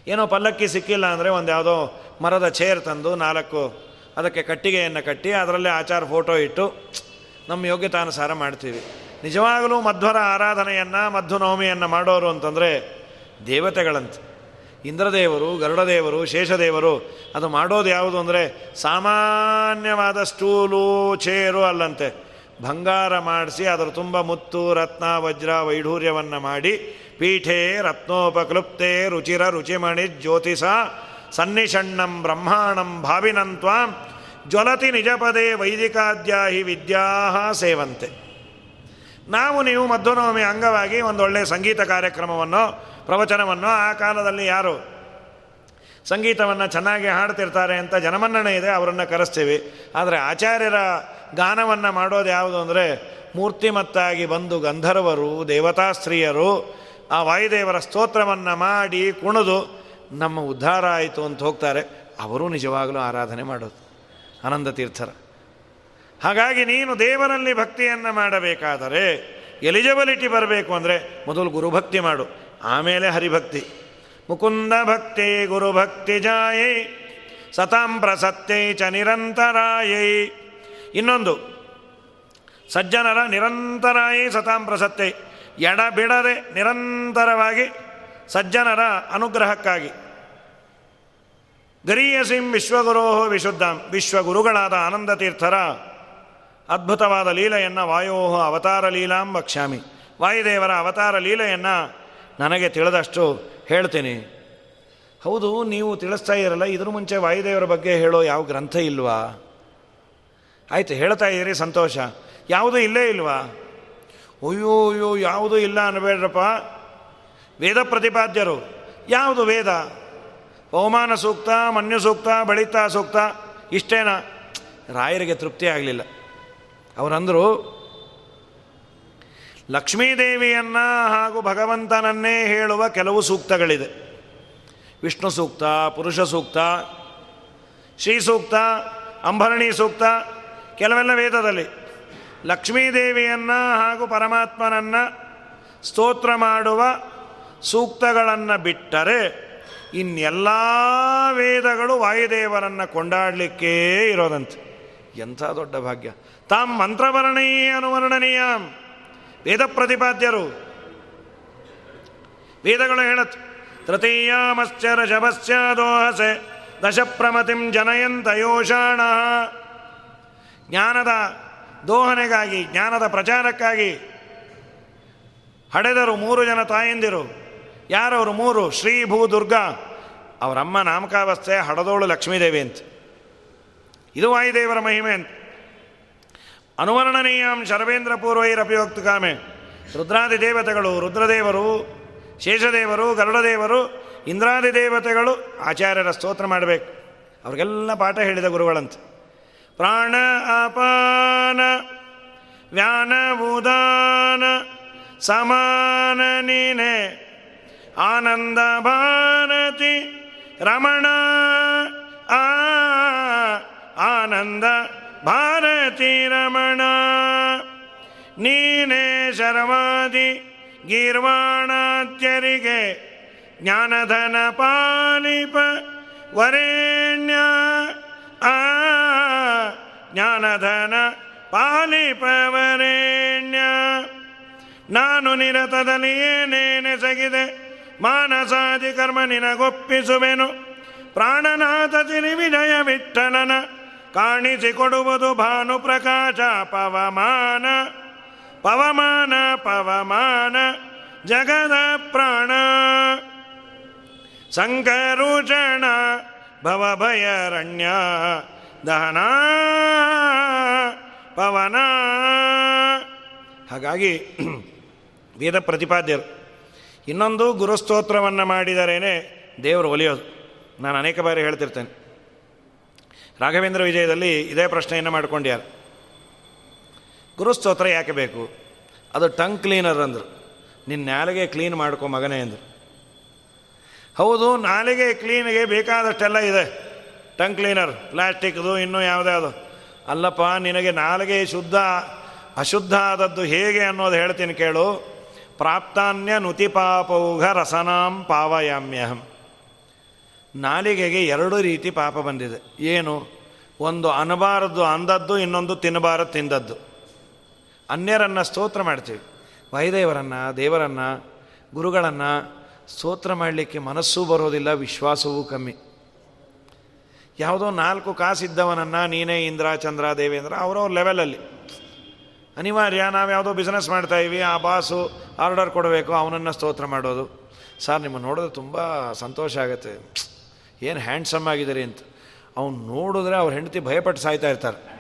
ಏನೋ ಪಲ್ಲಕ್ಕಿ ಸಿಕ್ಕಿಲ್ಲ ಅಂದರೆ ಒಂದು ಯಾವುದೋ ಮರದ ಚೇರ್ ತಂದು ನಾಲ್ಕು ಅದಕ್ಕೆ ಕಟ್ಟಿಗೆಯನ್ನು ಕಟ್ಟಿ ಅದರಲ್ಲೇ ಆಚಾರ ಫೋಟೋ ಇಟ್ಟು ನಮ್ಮ ಯೋಗ್ಯತಾನುಸಾರ ಮಾಡ್ತೀವಿ. ನಿಜವಾಗಲೂ ಮಧ್ವರ ಆರಾಧನೆಯನ್ನು, ಮಧ್ವನವಮಿಯನ್ನು ಮಾಡೋರು ಅಂತಂದರೆ ದೇವತೆಗಳಂತೆ. ಇಂದ್ರದೇವರು, ಗರುಡದೇವರು, ಶೇಷದೇವರು, ಅದು ಮಾಡೋದು ಯಾವುದು ಅಂದರೆ ಸಾಮಾನ್ಯವಾದ ಸ್ಟೂಲು ಚೇರು ಅಲ್ಲಂತೆ. ಬಂಗಾರ ಮಾಡಿಸಿ ಅದರ ತುಂಬ ಮುತ್ತು, ರತ್ನ, ವಜ್ರ, ವೈಢೂರ್ಯವನ್ನು ಮಾಡಿ ಪೀಠೆ ರತ್ನೋಪಕ್ಲುಪ್ತೆ ರುಚಿರ ರುಚಿಮಣಿ ಜ್ಯೋತಿಷ ಸನ್ನಿಷಣ್ಣಂ ಬ್ರಹ್ಮಾಣಂ ಭಾವಿನಂತ್ವ ಜ್ವಲತಿ ನಿಜಪದೇ ವೈದಿಕಾದ್ಯಾಹಿ ವಿದ್ಯಾ ಸೇವಂತೆ. ನಾವು ನೀವು ಮಧ್ವನವಮಿ ಅಂಗವಾಗಿ ಒಂದೊಳ್ಳೆಯ ಸಂಗೀತ ಕಾರ್ಯಕ್ರಮವನ್ನು, ಪ್ರವಚನವನ್ನು ಆ ಕಾಲದಲ್ಲಿ ಯಾರು ಸಂಗೀತವನ್ನು ಚೆನ್ನಾಗಿ ಹಾಡ್ತಿರ್ತಾರೆ ಅಂತ ಜನಮನ್ನಣೆ ಇದೆ, ಅವರನ್ನು ಕರೆಸ್ತೀವಿ. ಆದರೆ ಆಚಾರ್ಯರ ಗಾನವನ್ನು ಮಾಡೋದು ಯಾವುದು ಅಂದರೆ ಮೂರ್ತಿಮತ್ತಾಗಿ ಬಂದು ಗಂಧರ್ವರು ದೇವತಾ ಸ್ತ್ರೀಯರು ಆ ವಾಯುದೇವರ ಸ್ತೋತ್ರವನ್ನು ಮಾಡಿ ಕುಣಿದು ನಮ್ಮ ಉದ್ಧಾರ ಆಯಿತು ಅಂತ ಹೋಗ್ತಾರೆ. ಅವರು ನಿಜವಾಗಲೂ ಆರಾಧನೆ ಮಾಡೋದು. ಆನಂದ ತೀರ್ಥರ. ಹಾಗಾಗಿ ನೀನು ದೇವರಲ್ಲಿ ಭಕ್ತಿಯನ್ನು ಮಾಡಬೇಕಾದರೆ ಎಲಿಜಿಬಿಲಿಟಿ ಬರಬೇಕು ಅಂದರೆ ಮೊದಲು ಗುರುಭಕ್ತಿ ಮಾಡು. ಆಮೇಲೆ ಹರಿಭಕ್ತಿ. ಮುಕುಂದ ಭಕ್ತಿ ಗುರುಭಕ್ತಿ ಜಾಯೇ, ಸತಾಂ ಪ್ರಸತ್ಯೈ ಚ ನಿರಂತರಾಯೈ. ಇನ್ನೊಂದು. ಸಜ್ಜನರ ನಿರಂತರಾಯೇ ಸತಾಂ ಪ್ರಸತ್ತೆ. ಎಡ ಬಿಡದೆ ನಿರಂತರವಾಗಿ ಸಜ್ಜನರ ಅನುಗ್ರಹಕ್ಕಾಗಿ. ಗರೀಯಸಿಂ ವಿಶ್ವಗುರೋ ವಿಶುದ್ಧಾಂ. ವಿಶ್ವಗುರುಗಳಾದ ಆನಂದ ತೀರ್ಥರ ಅದ್ಭುತವಾದ ಲೀಲೆಯನ್ನು ವಾಯೋಹ ಅವತಾರ ಲೀಲಾಂ ವಕ್ಷ್ಯಾಮಿ. ವಾಯುದೇವರ ಅವತಾರ ಲೀಲೆಯನ್ನು ನನಗೆ ತಿಳಿದಷ್ಟು ಹೇಳ್ತೀನಿ. ಹೌದು, ನೀವು ತಿಳಿಸ್ತಾ ಇರಲ್ಲ, ಇದ್ರ ಮುಂಚೆ ವಾಯುದೇವರ ಬಗ್ಗೆ ಹೇಳೋ ಯಾವ ಗ್ರಂಥ ಇಲ್ವಾ? ಆಯ್ತು, ಹೇಳ್ತಾ ಇದ್ದೀರಿ ಸಂತೋಷ. ಯಾವುದೂ ಇಲ್ಲೇ ಇಲ್ವಾ? ಅಯ್ಯೋ ಅಯ್ಯೋ, ಯಾವುದೂ ಇಲ್ಲ ಅನ್ಬೇಡ್ರಪ್ಪ. ವೇದ ಪ್ರತಿಪಾದ್ಯರು. ಯಾವುದು ವೇದ? ಬಹುಮಾನ ಸೂಕ್ತ, ಮನ್ಯು ಸೂಕ್ತ, ಬಳಿತ ಸೂಕ್ತ, ಇಷ್ಟೇನಾ? ರಾಯರಿಗೆ ತೃಪ್ತಿ ಆಗಲಿಲ್ಲ. ಅವರಂದರು, ಲಕ್ಷ್ಮೀದೇವಿಯನ್ನು ಹಾಗೂ ಭಗವಂತನನ್ನೇ ಹೇಳುವ ಕೆಲವು ಸೂಕ್ತಗಳಿದೆ. ವಿಷ್ಣು ಸೂಕ್ತ, ಪುರುಷ ಸೂಕ್ತ, ಶ್ರೀ ಸೂಕ್ತ, ಅಂಬರಣಿ ಸೂಕ್ತ ಕೆಲವೆಲ್ಲ ವೇದದಲ್ಲಿ. ಲಕ್ಷ್ಮೀದೇವಿಯನ್ನು ಹಾಗೂ ಪರಮಾತ್ಮನನ್ನು ಸ್ತೋತ್ರ ಮಾಡುವ ಸೂಕ್ತಗಳನ್ನು ಬಿಟ್ಟರೆ ಇನ್ನೆಲ್ಲ ವೇದಗಳು ವಾಯುದೇವರನ್ನು ಕೊಂಡಾಡಲಿಕ್ಕೇ ಇರೋದಂತೆ. ಎಂಥ ದೊಡ್ಡ ಭಾಗ್ಯ. ತಾಂ ಮಂತ್ರವರ್ಣೀಯ ಅನುವರ್ಣನೀಯ. ವೇದ ಪ್ರತಿಪಾದ್ಯರು. ವೇದಗಳು ಹೇಳತ್ ತೃತೀಯಾಮಶ್ಚರ ಶಭಸ್ಯ ದೋಹಸೆ ದಶಪ್ರಮತಿಂ ಜನಯಂತ ಯೋಷಾಣ ಜ್ಞಾನದ ದೋಹನೆಗಾಗಿ, ಜ್ಞಾನದ ಪ್ರಚಾರಕ್ಕಾಗಿ ಹಡೆದರು ಮೂರು ಜನ ತಾಯಂದಿರು. ಯಾರವರು? ಮೂರು. ಶ್ರೀ ಭೂ ದುರ್ಗಾ ಅವರಮ್ಮ ನಾಮಕಾವಸ್ಥೆ ಹಡದೋಳು ಲಕ್ಷ್ಮೀದೇವಿ ಅಂತ. ಇದು ವಾಯುದೇವರ ಮಹಿಮೆ ಅಂತ. ಅನುವರ್ಣನೀಯಂ ಶರವೇಂದ್ರ ಪೂರ್ವೈರಪಿಯೋಕ್ತ ಕಾಮೆ ರುದ್ರಾದಿ ದೇವತೆಗಳು, ರುದ್ರದೇವರು, ಶೇಷದೇವರು, ಗರುಡದೇವರು, ಇಂದ್ರಾದಿ ದೇವತೆಗಳು ಆಚಾರ್ಯರ ಸ್ತೋತ್ರ ಮಾಡಬೇಕು. ಅವ್ರಿಗೆಲ್ಲ ಪಾಠ ಹೇಳಿದ ಗುರುಗಳಂತ. ಪ್ರಾಣ ಅಪಾನ ವ್ಯಾನ ಉದಾನ, ಸಮಾನ ನೀನೆ, ಆನಂದ ಭಾರತಿ, ರಮಣ ಆ, ಆನಂದ ಭಾರತಿ ರಮಣ. ನೀನೇ ಶರ್ವಾದಿ ಗೀರ್ವಾಣಾತ್ಯರಿಗೆ, ಜ್ಞಾನಧನ ಪಾಲಿಪ ವರೇಣ್ಯ ಆ ಜ್ಞಾನಧನ ಪಾಲಿಪ ವರೇಣ್ಯ ನಾನು ನಿರತದಲ್ಲಿ ಏನೇನೆಸಗಿದೆ ಮಾನಸಾದಿ ಕರ್ಮ ನಿನಗೊಪ್ಪಿಸುವೆನು. ಪ್ರಾಣನಾಥ ತಿರಿ ವಿಜಯ ವಿಠಲನ ಕಾಣಿಸಿಕೊಡುವುದು ಭಾನು ಪ್ರಕಾಶ ಪವಮಾನ. ಪವಮಾನ ಪವಮಾನ, ಜಗದ ಪ್ರಾಣ. ಸಂಕರುಷಣ ಭವಭಯರಣ್ಯ ದಹನ ಪವನ. ಹಾಗಾಗಿ ವೇದ ಪ್ರತಿಪಾದ್ಯರು, ಇನ್ನೊಂದು ಗುರುಸ್ತೋತ್ರವನ್ನು ಮಾಡಿದರೇನೆ ದೇವರು ಒಲಿಯೋದು. ನಾನು ಅನೇಕ ಬಾರಿ ಹೇಳ್ತಿರ್ತೇನೆ. ರಾಘವೇಂದ್ರ ವಿಜಯದಲ್ಲಿ ಇದೇ ಪ್ರಶ್ನೆಯನ್ನು ಮಾಡ್ಕೊಂಡ್ಯಾರು ಗುರುಸ್ತೋತ್ರ ಯಾಕೆ ಬೇಕು? ಅದು ಟಂಗ್ ಕ್ಲೀನರ್ ಅಂದರು. ನಿನ್ನ ನಾಲಿಗೆ ಕ್ಲೀನ್ ಮಾಡ್ಕೊ ಮಗನೇ ಅಂದರು. ಹೌದು, ನಾಲಿಗೆ ಕ್ಲೀನಿಗೆ ಬೇಕಾದಷ್ಟೆಲ್ಲ ಇದೆ. ಟಂಗ್ ಕ್ಲೀನರ್, ಪ್ಲಾಸ್ಟಿಕ್ದು, ಇನ್ನೂ ಯಾವುದ್ಯಾವುದು ಅಲ್ಲಪ್ಪ, ನಿನಗೆ ನಾಲಿಗೆ ಶುದ್ಧ, ಅಶುದ್ಧ ಆದದ್ದು ಹೇಗೆ ಅನ್ನೋದು ಹೇಳ್ತೀನಿ ಕೇಳು. ಪ್ರಾಪ್ತಾನ್ಯ ನುತಿಪಾಪೌಘ ರಸನಾಂ ಪಾವಯಾಮ್ಯಹಂ. ನಾಲಿಗೆಗೆ ಎರಡು ರೀತಿ ಪಾಪ ಬಂದಿದೆ. ಏನು? ಒಂದು ಅನಬಾರದು ಅಂದದ್ದು, ಇನ್ನೊಂದು ತಿನ್ನಬಾರದು ತಿಂದದ್ದು. ಅನ್ಯರನ್ನು ಸ್ತೋತ್ರ ಮಾಡ್ತೀವಿ. ವೈದೇವರನ್ನು, ದೇವರನ್ನು, ಗುರುಗಳನ್ನು ಸ್ತೋತ್ರ ಮಾಡಲಿಕ್ಕೆ ಮನಸ್ಸೂ ಬರೋದಿಲ್ಲ, ವಿಶ್ವಾಸವೂ ಕಮ್ಮಿ. ಯಾವುದೋ ನಾಲ್ಕು ಕಾಸಿದ್ದವನನ್ನು ನೀನೇ ಇಂದ್ರ, ಚಂದ್ರ, ದೇವೇಂದ್ರ ಅವರವ್ರ ಲೆವೆಲಲ್ಲಿ ಅನಿವಾರ್ಯ, ನಾವು ಯಾವುದೋ ಬಿಸ್ನೆಸ್ ಮಾಡ್ತಾಯಿವಿ ಆ ಬಾಸು ಆರ್ಡರ್ ಕೊಡಬೇಕು, ಅವನನ್ನು ಸ್ತೋತ್ರ ಮಾಡೋದು. ಸರ್ ನಿಮ್ಮ ನೋಡಿದ್ರೆ ತುಂಬ ಸಂತೋಷ ಆಗುತ್ತೆ. ಏನು ಹ್ಯಾಂಡ್ಸಮ್ ಆಗಿದ್ದೀರಿ ಅಂತ. ಅವ್ನು ನೋಡಿದ್ರೆ ಅವ್ರ ಹೆಂಡತಿ ಭಯಪಟ್ಟು ಸಾಯ್ತಾ ಇರ್ತಾರೆ.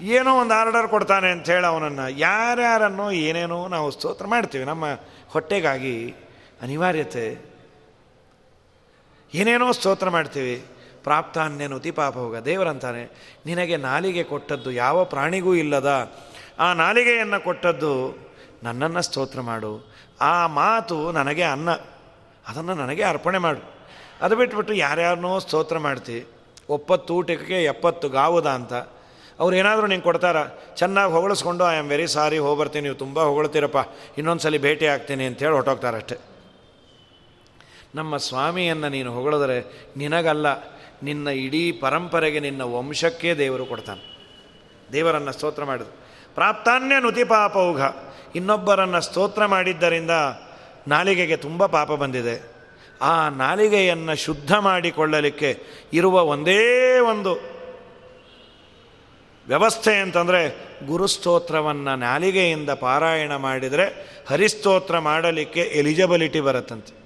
ಏನೋ ಒಂದು ಆರ್ಡರ್ ಕೊಡ್ತಾನೆ ಅಂತ ಹೇಳಿ ಅವನನ್ನು. ಯಾರ್ಯಾರನ್ನು ಏನೇನೋ ನಾವು ಸ್ತೋತ್ರ ಮಾಡ್ತೀವಿ. ನಮ್ಮ ಹೊಟ್ಟೆಗಾಗಿ ಅನಿವಾರ್ಯತೆ. ಏನೇನೋ ಸ್ತೋತ್ರ ಮಾಡ್ತೀವಿ. ಪಾಪ ಹೋಗ ದೇವರಂತಾನೆ ನಿನಗೆ ನಾಲಿಗೆ ಕೊಟ್ಟದ್ದು ಯಾವ ಪ್ರಾಣಿಗೂ ಇಲ್ಲದ. ಆ ನಾಲಿಗೆಯನ್ನು ಕೊಟ್ಟದ್ದು ನನ್ನನ್ನು ಸ್ತೋತ್ರ ಮಾಡು. ಆ ಮಾತು ನನಗೆ ಅನ್ನ. ಅದನ್ನು ನನಗೆ ಅರ್ಪಣೆ ಮಾಡು. ಅದು ಬಿಟ್ಬಿಟ್ಟು ಯಾರ್ಯಾರನ್ನೋ ಸ್ತೋತ್ರ ಮಾಡ್ತಿ. ಒಪ್ಪತ್ತು ಊಟಕ್ಕೆ ಎಪ್ಪತ್ತು ಗಾವುದ ಅಂತ. ಅವ್ರು ಏನಾದರೂ ನಿಂಗೆ ಕೊಡ್ತಾರ? ಚೆನ್ನಾಗಿ ಹೊಗಳಿಸ್ಕೊಂಡು ಐ ಆಮ್ ವೆರಿ ಸಾರಿ ಹೋಗ್ಬರ್ತೀನಿ, ನೀವು ತುಂಬ ಹೊಗಳ್ತೀರಪ್ಪ. ಇನ್ನೊಂದು ಸಲ ಭೇಟಿ ಆಗ್ತೀನಿ ಅಂತೇಳಿ ಹೊಟ್ಟೋಗ್ತಾರಷ್ಟೆ ನಮ್ಮ ಸ್ವಾಮಿಯನ್ನು ನೀನು ಹೊಗಳಿದ್ರೆ ನಿನಗಲ್ಲ, ನಿನ್ನ ಇಡೀ ಪರಂಪರೆಗೆ ನಿನ್ನ ವಂಶಕ್ಕೆ ದೇವರು ಕೊಡ್ತಾನೆ. ದೇವರನ್ನು ಸ್ತೋತ್ರ ಮಾಡಿದ್ರು. ಪ್ರಾಪ್ತಾನ್ಯ ನುತಿಪಾಪೌಘ ಇನ್ನೊಬ್ಬರನ್ನು ಸ್ತೋತ್ರ ಮಾಡಿದ್ದರಿಂದ ನಾಲಿಗೆಗೆ ತುಂಬ ಪಾಪ ಬಂದಿದೆ. ಆ ನಾಲಿಗೆಯನ್ನು ಶುದ್ಧ ಮಾಡಿಕೊಳ್ಳಲಿಕ್ಕೆ ಇರುವ ಒಂದೇ ಒಂದು ವ್ಯವಸ್ಥೆ ಅಂತಂದರೆ ಗುರುಸ್ತೋತ್ರವನ್ನು ನಾಲಿಗೆಯಿಂದ ಪಾರಾಯಣ ಮಾಡಿದರೆ ಹರಿಸ್ತೋತ್ರ ಮಾಡಲಿಕ್ಕೆ ಎಲಿಜಿಬಿಲಿಟಿ ಬರುತ್ತಂತೆ.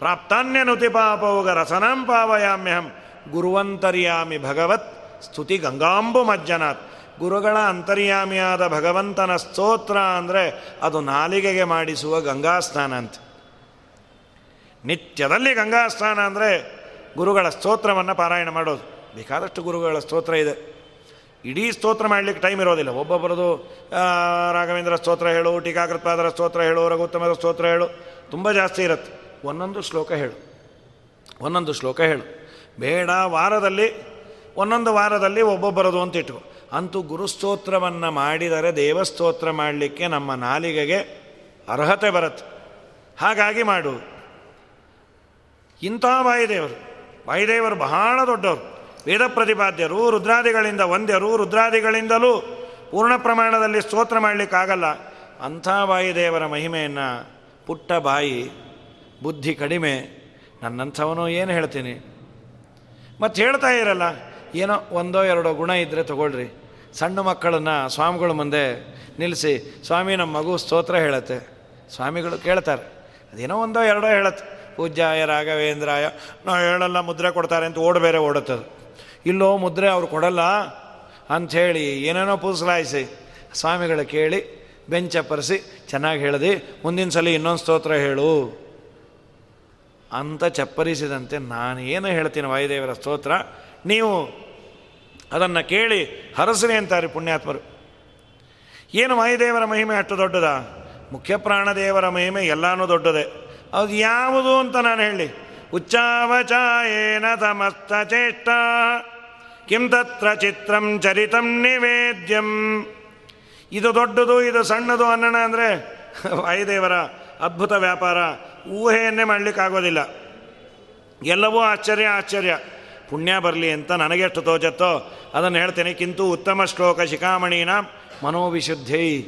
ಪ್ರಾಪ್ತಾನ್ಯನುತಿ ಪಾಪೋಗ ರಸನಾಂ ಪಾವಯಾಮ್ಯಹಂ. ಗುರುವಂತರ್ಯಾಮಿ ಭಗವತ್ ಸ್ತುತಿ ಗಂಗಾಂಬು ಮಜ್ಜನಾಥ್. ಗುರುಗಳ ಅಂತರ್ಯಾಮಿಯಾದ ಭಗವಂತನ ಸ್ತೋತ್ರ ಅಂದರೆ ಅದು ನಾಲಿಗೆಗೆ ಮಾಡಿಸುವ ಗಂಗಾ ಸ್ನಾನ ಅಂತ. ನಿತ್ಯದಲ್ಲಿ ಗಂಗಾ ಸ್ನಾನ ಅಂದರೆ ಗುರುಗಳ ಸ್ತೋತ್ರವನ್ನು ಪಾರಾಯಣ ಮಾಡೋದು. ಬೇಕಾದಷ್ಟು ಗುರುಗಳ ಸ್ತೋತ್ರ ಇದೆ. ಇಡೀ ಸ್ತೋತ್ರ ಮಾಡಲಿಕ್ಕೆ ಟೈಮ್ ಇರೋದಿಲ್ಲ. ಒಬ್ಬೊಬ್ಬರದು ರಾಘವೇಂದ್ರ ಸ್ತೋತ್ರ ಹೇಳು, ಟೀಕಾಕೃತ್ಪಾದರ ಸ್ತೋತ್ರ ಹೇಳು, ರಘುತ್ತಮರ ಸ್ತೋತ್ರ ಹೇಳು, ತುಂಬ ಜಾಸ್ತಿ ಇರುತ್ತೆ. ಒಂದೊಂದು ಶ್ಲೋಕ ಹೇಳು. ಒಂದೊಂದು ಶ್ಲೋಕ ಹೇಳು. ಬೇಡ ವಾರದಲ್ಲಿ, ಒಂದೊಂದು ವಾರದಲ್ಲಿ ಒಬ್ಬೊಬ್ಬರದು ಅಂತ ಇಟ್ಟು ಅಂತೂ ಗುರುಸ್ತೋತ್ರವನ್ನು ಮಾಡಿದರೆ ದೇವಸ್ತೋತ್ರ ಮಾಡಲಿಕ್ಕೆ ನಮ್ಮ ನಾಲಿಗೆಗೆ ಅರ್ಹತೆ ಬರುತ್ತೆ. ಹಾಗಾಗಿ ಮಾಡು. ಇಂಥ ವಾಯುದೇವರು ವಾಯುದೇವರು ಬಹಳ ದೊಡ್ಡವರು. ವೇದ ಪ್ರತಿಪಾದ್ಯರು, ರುದ್ರಾದಿಗಳಿಂದ ಒಂದ್ಯರು ರುದ್ರಾದಿಗಳಿಂದಲೂ ಪೂರ್ಣ ಪ್ರಮಾಣದಲ್ಲಿ ಸ್ತೋತ್ರ ಮಾಡಲಿಕ್ಕಾಗಲ್ಲ. ಅಂಥ ವಾಯುದೇವರ ಮಹಿಮೆಯನ್ನು ಪುಟ್ಟ ಬಾಯಿ ಬುದ್ಧಿ ಕಡಿಮೆ, ನನ್ನಂಥವನು ಏನು ಹೇಳ್ತೀನಿ? ಮತ್ತು ಹೇಳ್ತಾ ಇರಲ್ಲ, ಏನೋ ಒಂದೋ ಎರಡೋ ಗುಣ ಇದ್ದರೆ ತಗೊಳ್ರಿ. ಸಣ್ಣ ಮಕ್ಕಳನ್ನು ಸ್ವಾಮಿಗಳ ಮುಂದೆ ನಿಲ್ಲಿಸಿ, ಸ್ವಾಮಿ ನಮ್ಮ ಮಗು ಸ್ತೋತ್ರ ಹೇಳತ್ತೆ. ಸ್ವಾಮಿಗಳು ಕೇಳ್ತಾರೆ, ಅದೇನೋ ಒಂದೋ ಎರಡೋ ಹೇಳತ್ತೆ. ಪೂಜ್ಯಾಯ ರಾಘವೇಂದ್ರಾಯ ನಾವು ಹೇಳಲ್ಲ, ಮುದ್ರೆ ಕೊಡ್ತಾರೆ ಅಂತ ಓಡ್ ಬೇರೆ ಓಡುತ್ತದೆ ಇಲ್ಲೋ ಮುದ್ರೆ ಅವ್ರು ಕೊಡಲ್ಲ ಅಂಥೇಳಿ ಏನೇನೋ ಪೂಸಲಾಯಿಸಿ, ಸ್ವಾಮಿಗಳು ಕೇಳಿ ಬೆಂಚಪ್ಪರಿಸಿ ಚೆನ್ನಾಗಿ ಹೇಳಿದೆ, ಮುಂದಿನ ಸಲ ಇನ್ನೊಂದು ಸ್ತೋತ್ರ ಹೇಳು. ಅಂತ ಚಪ್ಪರಿಸಿದಂತೆ ನಾನು ಏನು ಹೇಳ್ತೀನಿ ವಾಯುದೇವರ ಸ್ತೋತ್ರ? ನೀವು ಅದನ್ನು ಕೇಳಿ ಹರಸರಿ ಅಂತಾರೆ ಪುಣ್ಯಾತ್ಮರು. ಏನು ವಾಯುದೇವರ ಮಹಿಮೆ ಅಷ್ಟು ದೊಡ್ಡದ? ಮುಖ್ಯ ಪ್ರಾಣದೇವರ ಮಹಿಮೆ ಎಲ್ಲಾನು ದೊಡ್ಡದೆ. ಅದು ಯಾವುದು ಅಂತ ನಾನು ಹೇಳಿ. ಉಚ್ಚಾವಚಾಯೇನ ತಮಸ್ತ ಚೇಷ್ಟ. ಕಿಂ ತತ್ರ ಚಿತ್ರಂ ಚರಿತಂ ನಿವೇದ್ಯಂ. ಇದು ದೊಡ್ಡದು, ಇದು ಸಣ್ಣದು ಅನ್ನೋಣ ಅಂದರೆ ವಾಯುದೇವರ ಅದ್ಭುತ ವ್ಯಾಪಾರ. ಊಹೆಯನ್ನೇ ಮಾಡಲಿಕ್ಕಾಗೋದಿಲ್ಲ. ಎಲ್ಲವೂ ಆಶ್ಚರ್ಯ ಆಶ್ಚರ್ಯ. ಪುಣ್ಯ ಬರಲಿ ಅಂತ ನನಗೆಷ್ಟು ತೋಚತ್ತೋ ಅದನ್ನು ಹೇಳ್ತೇನೆ. ಕಿಂತು ಉತ್ತಮ ಶ್ಲೋಕ ಶಿಖಾಮಣಿನ ಮನೋವಿಶುದ್ಧಿ,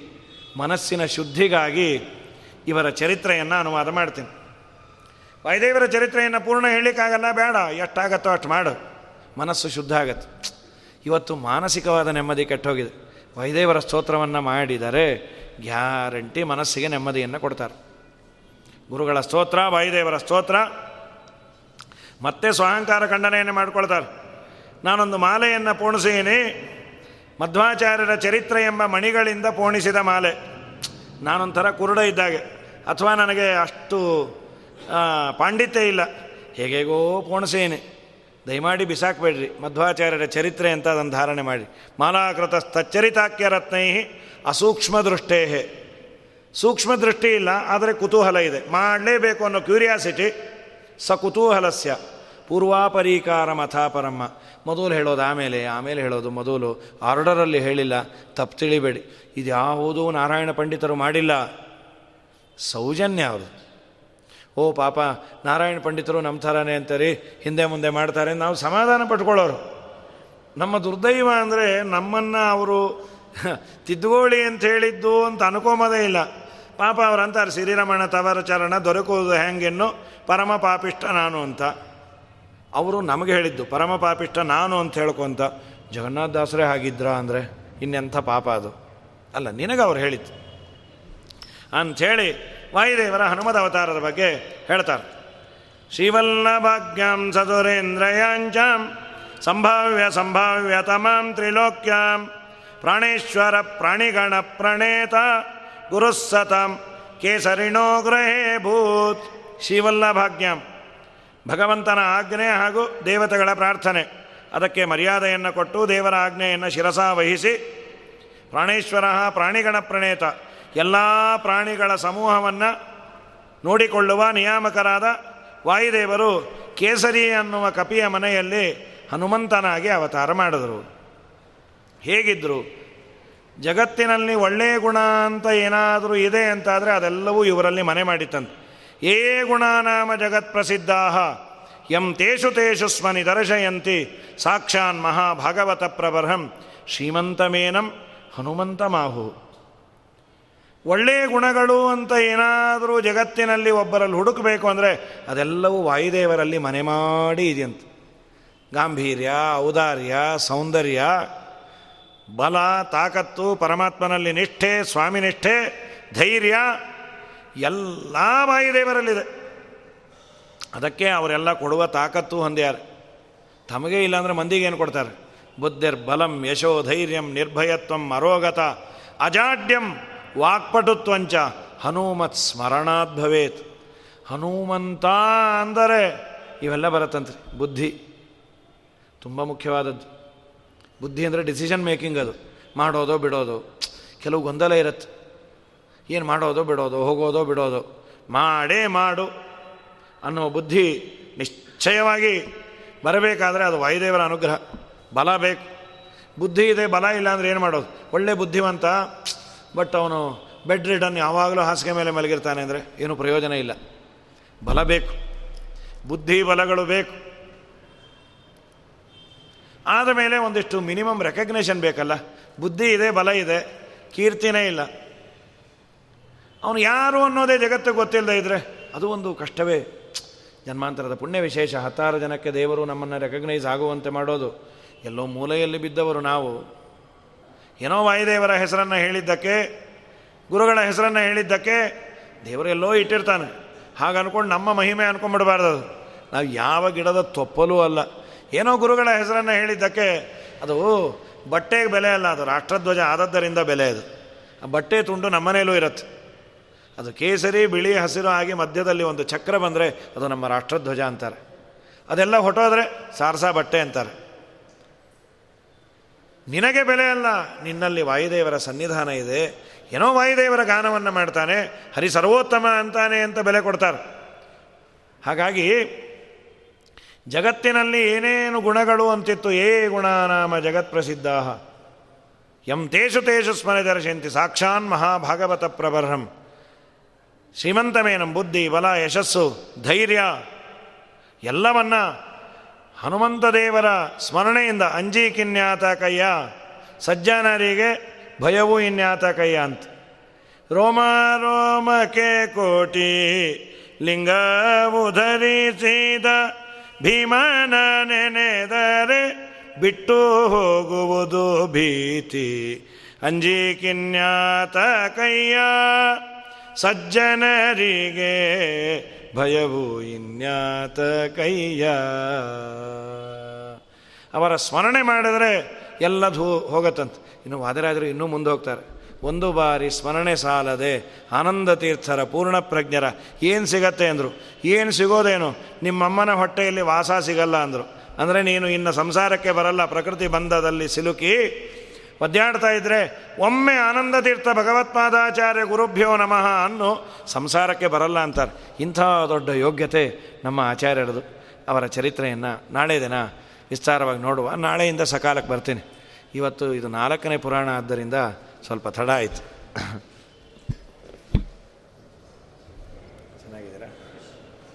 ಮನಸ್ಸಿನ ಶುದ್ಧಿಗಾಗಿ ಇವರ ಚರಿತ್ರೆಯನ್ನು ಅನುವಾದ ಮಾಡ್ತೀನಿ. ವೈದೇವರ ಚರಿತ್ರೆಯನ್ನು ಪೂರ್ಣ ಹೇಳಲಿಕ್ಕಾಗಲ್ಲ, ಬೇಡ. ಎಷ್ಟಾಗತ್ತೋ ಅಷ್ಟು ಮಾಡು. ಮನಸ್ಸು ಶುದ್ಧ ಆಗತ್ತೆ. ಇವತ್ತು ಮಾನಸಿಕವಾದ ನೆಮ್ಮದಿ ಕೆಟ್ಟೋಗಿದೆ. ವೈದೇವರ ಸ್ತೋತ್ರವನ್ನು ಮಾಡಿದರೆ ಗ್ಯಾರಂಟಿ ಮನಸ್ಸಿಗೆ ನೆಮ್ಮದಿಯನ್ನು ಕೊಡ್ತಾರೆ. ಗುರುಗಳ ಸ್ತೋತ್ರ ವಾಯುದೇವರ ಸ್ತೋತ್ರ. ಮತ್ತೆ ಸ್ವಾಹಂಕಾರ ಖಂಡನೆಯನ್ನು ಮಾಡಿಕೊಳ್ತಾರೆ. ನಾನೊಂದು ಮಾಲೆಯನ್ನು ಪೋಣಿಸೀನಿ ಮಧ್ವಾಚಾರ್ಯರ ಚರಿತ್ರೆ ಎಂಬ ಮಣಿಗಳಿಂದ ಪೋಣಿಸಿದ ಮಾಲೆ. ನಾನೊಂಥರ ಕುರುಡ ಇದ್ದಾಗೆ. ಅಥವಾ ನನಗೆ ಅಷ್ಟು ಪಾಂಡಿತ್ಯ ಇಲ್ಲ. ಹೇಗೇಗೋ ಪೋಣಿಸೇನೆ ದಯಮಾಡಿ ಬಿಸಾಕ್ಬೇಡ್ರಿ. ಮಧ್ವಾಚಾರ್ಯರ ಚರಿತ್ರೆ ಅಂತ ಅದನ್ನು ಧಾರಣೆ ಮಾಡಿ. ಮಾಲಾಕೃತ ತಚ್ಚರಿತಾಕ್ಯ ರತ್ನೈ ಅಸೂಕ್ಷ್ಮ ಸೂಕ್ಷ್ಮ ದೃಷ್ಟಿ ಇಲ್ಲ ಆದರೆ ಕುತೂಹಲ ಇದೆ. ಮಾಡಲೇಬೇಕು ಅನ್ನೋ ಕ್ಯೂರಿಯಾಸಿಟಿ ಸ ಕುತೂಹಲಸ್ಯ. ಪೂರ್ವಾಪರೀಕಾರ ಮಥಾಪರಮ್ಮ ಮೊದಲು ಹೇಳೋದು ಆಮೇಲೆ ಆಮೇಲೆ ಹೇಳೋದು ಮೊದಲು ಆರ್ಡರಲ್ಲಿ ಹೇಳಿಲ್ಲ, ತಪ್ಪು ತಿಳಿಬೇಡಿ. ಇದು ಯಾವುದೂ ನಾರಾಯಣ ಪಂಡಿತರು ಮಾಡಿಲ್ಲ. ಸೌಜನ್ಯ ಅವರು. ಓ ಪಾಪ, ನಾರಾಯಣ ಪಂಡಿತರು ನಮ್ಮ ಥರನೇ ಅಂತಾರೆ, ಹಿಂದೆ ಮುಂದೆ ಮಾಡ್ತಾರೆ, ನಾವು ಸಮಾಧಾನ ಪಟ್ಕೊಳ್ಳೋರು. ನಮ್ಮ ದುರ್ದೈವ ಅಂದರೆ ನಮ್ಮನ್ನು ಅವರು ತಿದ್ದುಗೋಳಿ ಅಂತ ಹೇಳಿದ್ದು ಅಂತ ಅನ್ಕೊಂಬೋದೇ ಇಲ್ಲ. ಪಾಪ ಅಂತಾರೆ ಶ್ರೀರಮಣ ತವರ ಚರಣ ದೊರಕುವುದು ಹೆಂಗೆನ್ನು ಪರಮ ಪಾಪಿಷ್ಟ ನಾನು ಅಂತ. ಅವರು ನಮಗೆ ಹೇಳಿದ್ದು, ಪರಮ ಪಾಪಿಷ್ಟ ನಾನು ಅಂತ ಹೇಳ್ಕೊಂತ ಜಗನ್ನಾಥ ದಾಸರೇ ಆಗಿದ್ರ ಅಂದರೆ ಇನ್ನೆಂಥ ಪಾಪ ಅದು. ಅಲ್ಲ, ನಿನಗೆ ಅವ್ರು ಹೇಳಿದ್ದು. ಅಂಥೇಳಿ ವಾಯುದೇವರ ಹನುಮದ ಅವತಾರದ ಬಗ್ಗೆ ಹೇಳ್ತಾರೆ. ಶ್ರೀವಲ್ಲಭಾಗ್ಯಾಂ ಸದುರೇಂದ್ರಯಾಂಚಾಂ, ಸಂಭಾವ್ಯ ಸಂಭಾವ್ಯ ತಮಾಂ ತ್ರಿಲೋಕ್ಯಾಂ, ಪ್ರಾಣೇಶ್ವರ ಪ್ರಾಣಿಗಣ ಪ್ರಣೇತ ಗುರುಸ್ಸತಾಂ ಕೇಸರಿಣೋ ಗ್ರಹೇ ಭೂತ್ ಶ್ರೀವಲ್ಲಭಾಗ್ಯಾಂ ಭಗವಂತನ ಆಜ್ಞೆ ಹಾಗೂ ದೇವತೆಗಳ ಪ್ರಾರ್ಥನೆ। ಅದಕ್ಕೆ ಮರ್ಯಾದೆಯನ್ನು ಕೊಟ್ಟು ದೇವರ ಆಜ್ಞೆಯನ್ನು ಶಿರಸ ವಹಿಸಿ, ಪ್ರಾಣೇಶ್ವರ ಪ್ರಾಣಿಗಣ ಪ್ರಣೇತ, ಎಲ್ಲ ಪ್ರಾಣಿಗಳ ಸಮೂಹವನ್ನು ನೋಡಿಕೊಳ್ಳುವ ನಿಯಾಮಕರಾದ ವಾಯುದೇವರು ಕೇಸರಿ ಅನ್ನುವ ಕಪಿಯ ಮನೆಯಲ್ಲಿ ಹನುಮಂತನಾಗಿ ಅವತಾರ ಮಾಡಿದರು. ಹೇಗಿದ್ದರು ಜಗತ್ತಿನಲ್ಲಿ ಒಳ್ಳೆಯ ಗುಣ ಅಂತ ಏನಾದರೂ ಇದೆ ಅಂತಾದರೆ ಅದೆಲ್ಲವೂ ಇವರಲ್ಲಿ ಮನೆ ಮಾಡಿತ್ತಂತೆ. ಏ ಗುಣನಾಮ ಜಗತ್ ಪ್ರಸಿದ್ಧಾ ಯಂ ತೇಷು ತೇಷು ಸ್ಮನಿ ದರ್ಶಯಂತಿ, ಸಾಕ್ಷಾನ್ ಮಹಾಭಾಗವತ ಪ್ರಬರ್ಹಂ, ಶ್ರೀಮಂತಮೇನಂ ಹನುಮಂತ ಮಾಹು. ಒಳ್ಳೆಯ ಗುಣಗಳು ಅಂತ ಏನಾದರೂ ಜಗತ್ತಿನಲ್ಲಿ ಒಬ್ಬರಲ್ಲಿ ಹುಡುಕಬೇಕು ಅಂದರೆ ಅದೆಲ್ಲವೂ ವಾಯುದೇವರಲ್ಲಿ ಮನೆ ಮಾಡಿ ಇದೆಯಂತೆ. ಗಾಂಭೀರ್ಯ, ಔದಾರ್ಯ, ಸೌಂದರ್ಯ ಬಲ, ತಾಕತ್ತು, ಪರಮಾತ್ಮನಲ್ಲಿ ನಿಷ್ಠೆ, ಸ್ವಾಮಿ ನಿಷ್ಠೆ, ಧೈರ್ಯ, ಎಲ್ಲ ವಾಯುದೇವರಲ್ಲಿದೆ ಅದಕ್ಕೆ ಅವರೆಲ್ಲ ಕೊಡುವ ತಾಕತ್ತು ಹೊಂದ್ಯಾರೆ. ತಮಗೆ ಇಲ್ಲಾಂದ್ರೆ ಮಂದಿಗೆ ಏನು ಕೊಡ್ತಾರೆ? ಬುದ್ಧಿರ್ ಬಲಂ, ಯಶೋ ಧೈರ್ಯಂ, ನಿರ್ಭಯತ್ವಂ, ಅರೋಗತ, ಅಜಾಡ್ಯಂ, ವಾಕ್ಪಟುತ್ವಂಚ, ಹನುಮತ್ ಸ್ಮರಣಾತ್ ಭವೇತ್. ಹನುಮಂತ ಅಂದರೆ ಇವೆಲ್ಲ ಬರತ್ತಂತೆ ಬುದ್ಧಿ. ತುಂಬ ಮುಖ್ಯವಾದದ್ದು. ಬುದ್ಧಿ ಅಂದರೆ ಡಿಸಿಷನ್ ಮೇಕಿಂಗ್ ಅದು. ಮಾಡೋದೋ ಬಿಡೋದು. ಕೆಲವು ಗೊಂದಲ ಇರುತ್ತೆ. ಏನು ಮಾಡೋದೋ ಬಿಡೋದು, ಹೋಗೋದೋ ಬಿಡೋದು. ಮಾಡೇ ಮಾಡು ಅನ್ನೋ ಬುದ್ಧಿ ನಿಶ್ಚಯವಾಗಿ ಬರಬೇಕಾದ್ರೆ ಅದು ವಾಯುದೇವರ ಅನುಗ್ರಹ. ಬಲ ಬೇಕು. ಬುದ್ಧಿ ಇದೆ, ಬಲ ಇಲ್ಲ ಅಂದರೆ ಏನು ಮಾಡೋದು? ಒಳ್ಳೆ ಬುದ್ಧಿವಂತ, ಬಟ್ ಅವನು ಬೆಡ್ ರಿಡನ್ ಯಾವಾಗಲೂ ಹಾಸಿಗೆ ಮೇಲೆ ಮಲಗಿರ್ತಾನೆ ಅಂದರೆ ಏನು ಪ್ರಯೋಜನ ಇಲ್ಲ. ಬಲ ಬೇಕು. ಬುದ್ಧಿ ಬಲಗಳು ಬೇಕು. ಆದ ಮೇಲೆ ಒಂದಿಷ್ಟು ಮಿನಿಮಮ್ ರೆಕಗ್ನೇಷನ್ ಬೇಕಲ್ಲ? ಬುದ್ಧಿ ಇದೆ, ಬಲ ಇದೆ, ಕೀರ್ತಿನೇ ಇಲ್ಲ. ಅವನು ಯಾರು ಅನ್ನೋದೇ ಜಗತ್ತು ಗೊತ್ತಿಲ್ಲದೆ ಇದ್ದರೆ ಅದು ಒಂದು ಕಷ್ಟವೇ. ಜನ್ಮಾಂತರದ ಪುಣ್ಯ ವಿಶೇಷ, ಹತ್ತಾರು ಜನಕ್ಕೆ ದೇವರು ನಮ್ಮನ್ನು ರೆಕಗ್ನೈಸ್ ಆಗುವಂತೆ ಮಾಡೋದು. ಎಲ್ಲೋ ಮೂಲೆಯಲ್ಲಿ ಬಿದ್ದವರು ನಾವು. ಏನೋ ವಾಯುದೇವರ ಹೆಸರನ್ನು ಹೇಳಿದ್ದಕ್ಕೆ, ಗುರುಗಳ ಹೆಸರನ್ನು ಹೇಳಿದ್ದಕ್ಕೆ ದೇವರು ಎಲ್ಲೋ ಇಟ್ಟಿರ್ತಾನೆ. ಹಾಗೆ ಅಂದ್ಕೊಂಡು ನಮ್ಮ ಮಹಿಮೆ ಅಂದ್ಕೊಂಡ್ಬಿಡಬಾರ್ದು ಅದು. ನಾವು ಯಾವ ಗಿಡದ ತೊಪ್ಪಲೂ ಅಲ್ಲ. ಏನೋ ಗುರುಗಳ ಹೆಸರನ್ನು ಹೇಳಿದ್ದಕ್ಕೆ ಅದು ಬಟ್ಟೆಗೆ ಬೆಲೆ ಅಲ್ಲ ಅದು ರಾಷ್ಟ್ರಧ್ವಜ ಆದದ್ದರಿಂದ ಬೆಲೆ ಅದು. ಆ ಬಟ್ಟೆ ತುಂಡು ನಮ್ಮನೇಲೂ ಇರುತ್ತೆ. ಅದು ಕೇಸರಿ, ಬಿಳಿ, ಹಸಿರು ಆಗಿ ಮಧ್ಯದಲ್ಲಿ ಒಂದು ಚಕ್ರ ಬಂದರೆ ಅದು ನಮ್ಮ ರಾಷ್ಟ್ರಧ್ವಜ ಅಂತಾರೆ. ಅದೆಲ್ಲ ಹೊಟ್ಟೋದ್ರೆ ಸಾರಸ ಬಟ್ಟೆ ಅಂತಾರೆ. ನಿನಗೆ ಬೆಲೆ ಅಲ್ಲ, ನಿನ್ನಲ್ಲಿ ವಾಯುದೇವರ ಸನ್ನಿಧಾನ ಇದೆ. ಏನೋ ವಾಯುದೇವರ ಗಾನವನ್ನು ಮಾಡ್ತಾನೆ, ಹರಿ ಸರ್ವೋತ್ತಮ ಅಂತಾನೆ ಅಂತ ಬೆಲೆ ಕೊಡ್ತಾರೆ. ಹಾಗಾಗಿ ಜಗತ್ತಿನಲ್ಲಿ ಏನೇನು ಗುಣಗಳು ಅಂತಿತ್ತು, ಏ ಗುಣ ನಾಮ ಯಂ ತೇಷು ತೇಷು ಸ್ಮರೆ ದರ್ಶಯಂತಿ ಸಾಕ್ಷಾನ್ ಮಹಾಭಾಗವತ ಪ್ರಬರ್ಹಂ. ಶ್ರೀಮಂತಮೇನಂ ಬುದ್ಧಿ, ಬಲ, ಯಶಸ್ಸು, ಧೈರ್ಯ. ಎಲ್ಲವನ್ನ ಹನುಮಂತ ದೇವರ ಸ್ಮರಣೆಯಿಂದ ಅಂಜಿ ಕಿನ್ಯಾತ ಕಯ್ಯ, ಸಜ್ಜನರಿಗೆ ಭಯವೂ ಇನ್ಯಾತ ಕಯ್ಯ ಅಂತ. ರೋಮ ರೋಮಕೆ ಕೋಟಿ ಲಿಂಗವು ಧರಿಸಿದ ಭೀಮನ ನೆನೆದರೆ ಬಿಟ್ಟು ಹೋಗುವುದು ಭೀತಿ. ಅಂಜಿಕಿನ್ಯಾತ ಕೈಯ ಸಜ್ಜನರಿಗೆ ಭಯವು ಇನ್ಯಾತ ಕೈಯ. ಅವರ ಸ್ಮರಣೆ ಮಾಡಿದರೆ ಎಲ್ಲದು ಹೋಗತ್ತಂತೆ. ಇನ್ನು ವಾದರಾದರೂ ಇನ್ನೂ ಮುಂದೆ ಹೋಗ್ತಾರೆ. ಒಂದು ಬಾರಿ ಸ್ಮರಣೆ ಸಾಲದೆ ಆನಂದ ತೀರ್ಥರ ಪೂರ್ಣ ಪ್ರಜ್ಞರ ಏನು ಸಿಗತ್ತೆ ಅಂದರು. ಏನು ಸಿಗೋದೇನು? ನಿಮ್ಮಮ್ಮನ ಹೊಟ್ಟೆಯಲ್ಲಿ ವಾಸ ಸಿಗಲ್ಲ ಅಂದರು. ಅಂದರೆ ನೀನು ಇನ್ನು ಸಂಸಾರಕ್ಕೆ ಬರಲ್ಲ, ಪ್ರಕೃತಿ ಬಂಧದಲ್ಲಿ ಸಿಲುಕಿ ಒದ್ದಾಡ್ತಾ ಇದ್ದರೆ ಒಮ್ಮೆ ಆನಂದ ತೀರ್ಥ ಭಗವತ್ಪಾದಾಚಾರ್ಯ ಗುರುಭ್ಯೋ ನಮಃ ಅನ್ನು ಸಂಸಾರಕ್ಕೆ ಬರಲ್ಲ ಅಂತಾರೆ. ಇಂಥ ದೊಡ್ಡ ಯೋಗ್ಯತೆ ನಮ್ಮ ಆಚಾರ್ಯರದು, ಅವರ ಚರಿತ್ರೆಯನ್ನು ನಾಳೆ ದಿನ ವಿಸ್ತಾರವಾಗಿ ನೋಡುವ. ನಾಳೆಯಿಂದ ಸಕಾಲಕ್ಕೆ ಬರ್ತೀನಿ. ಇವತ್ತು ಇದು ನಾಲ್ಕನೇ ಪುರಾಣ ಆದ್ದರಿಂದ ಸ್ವಲ್ಪ ತಡ ಆಯಿತು.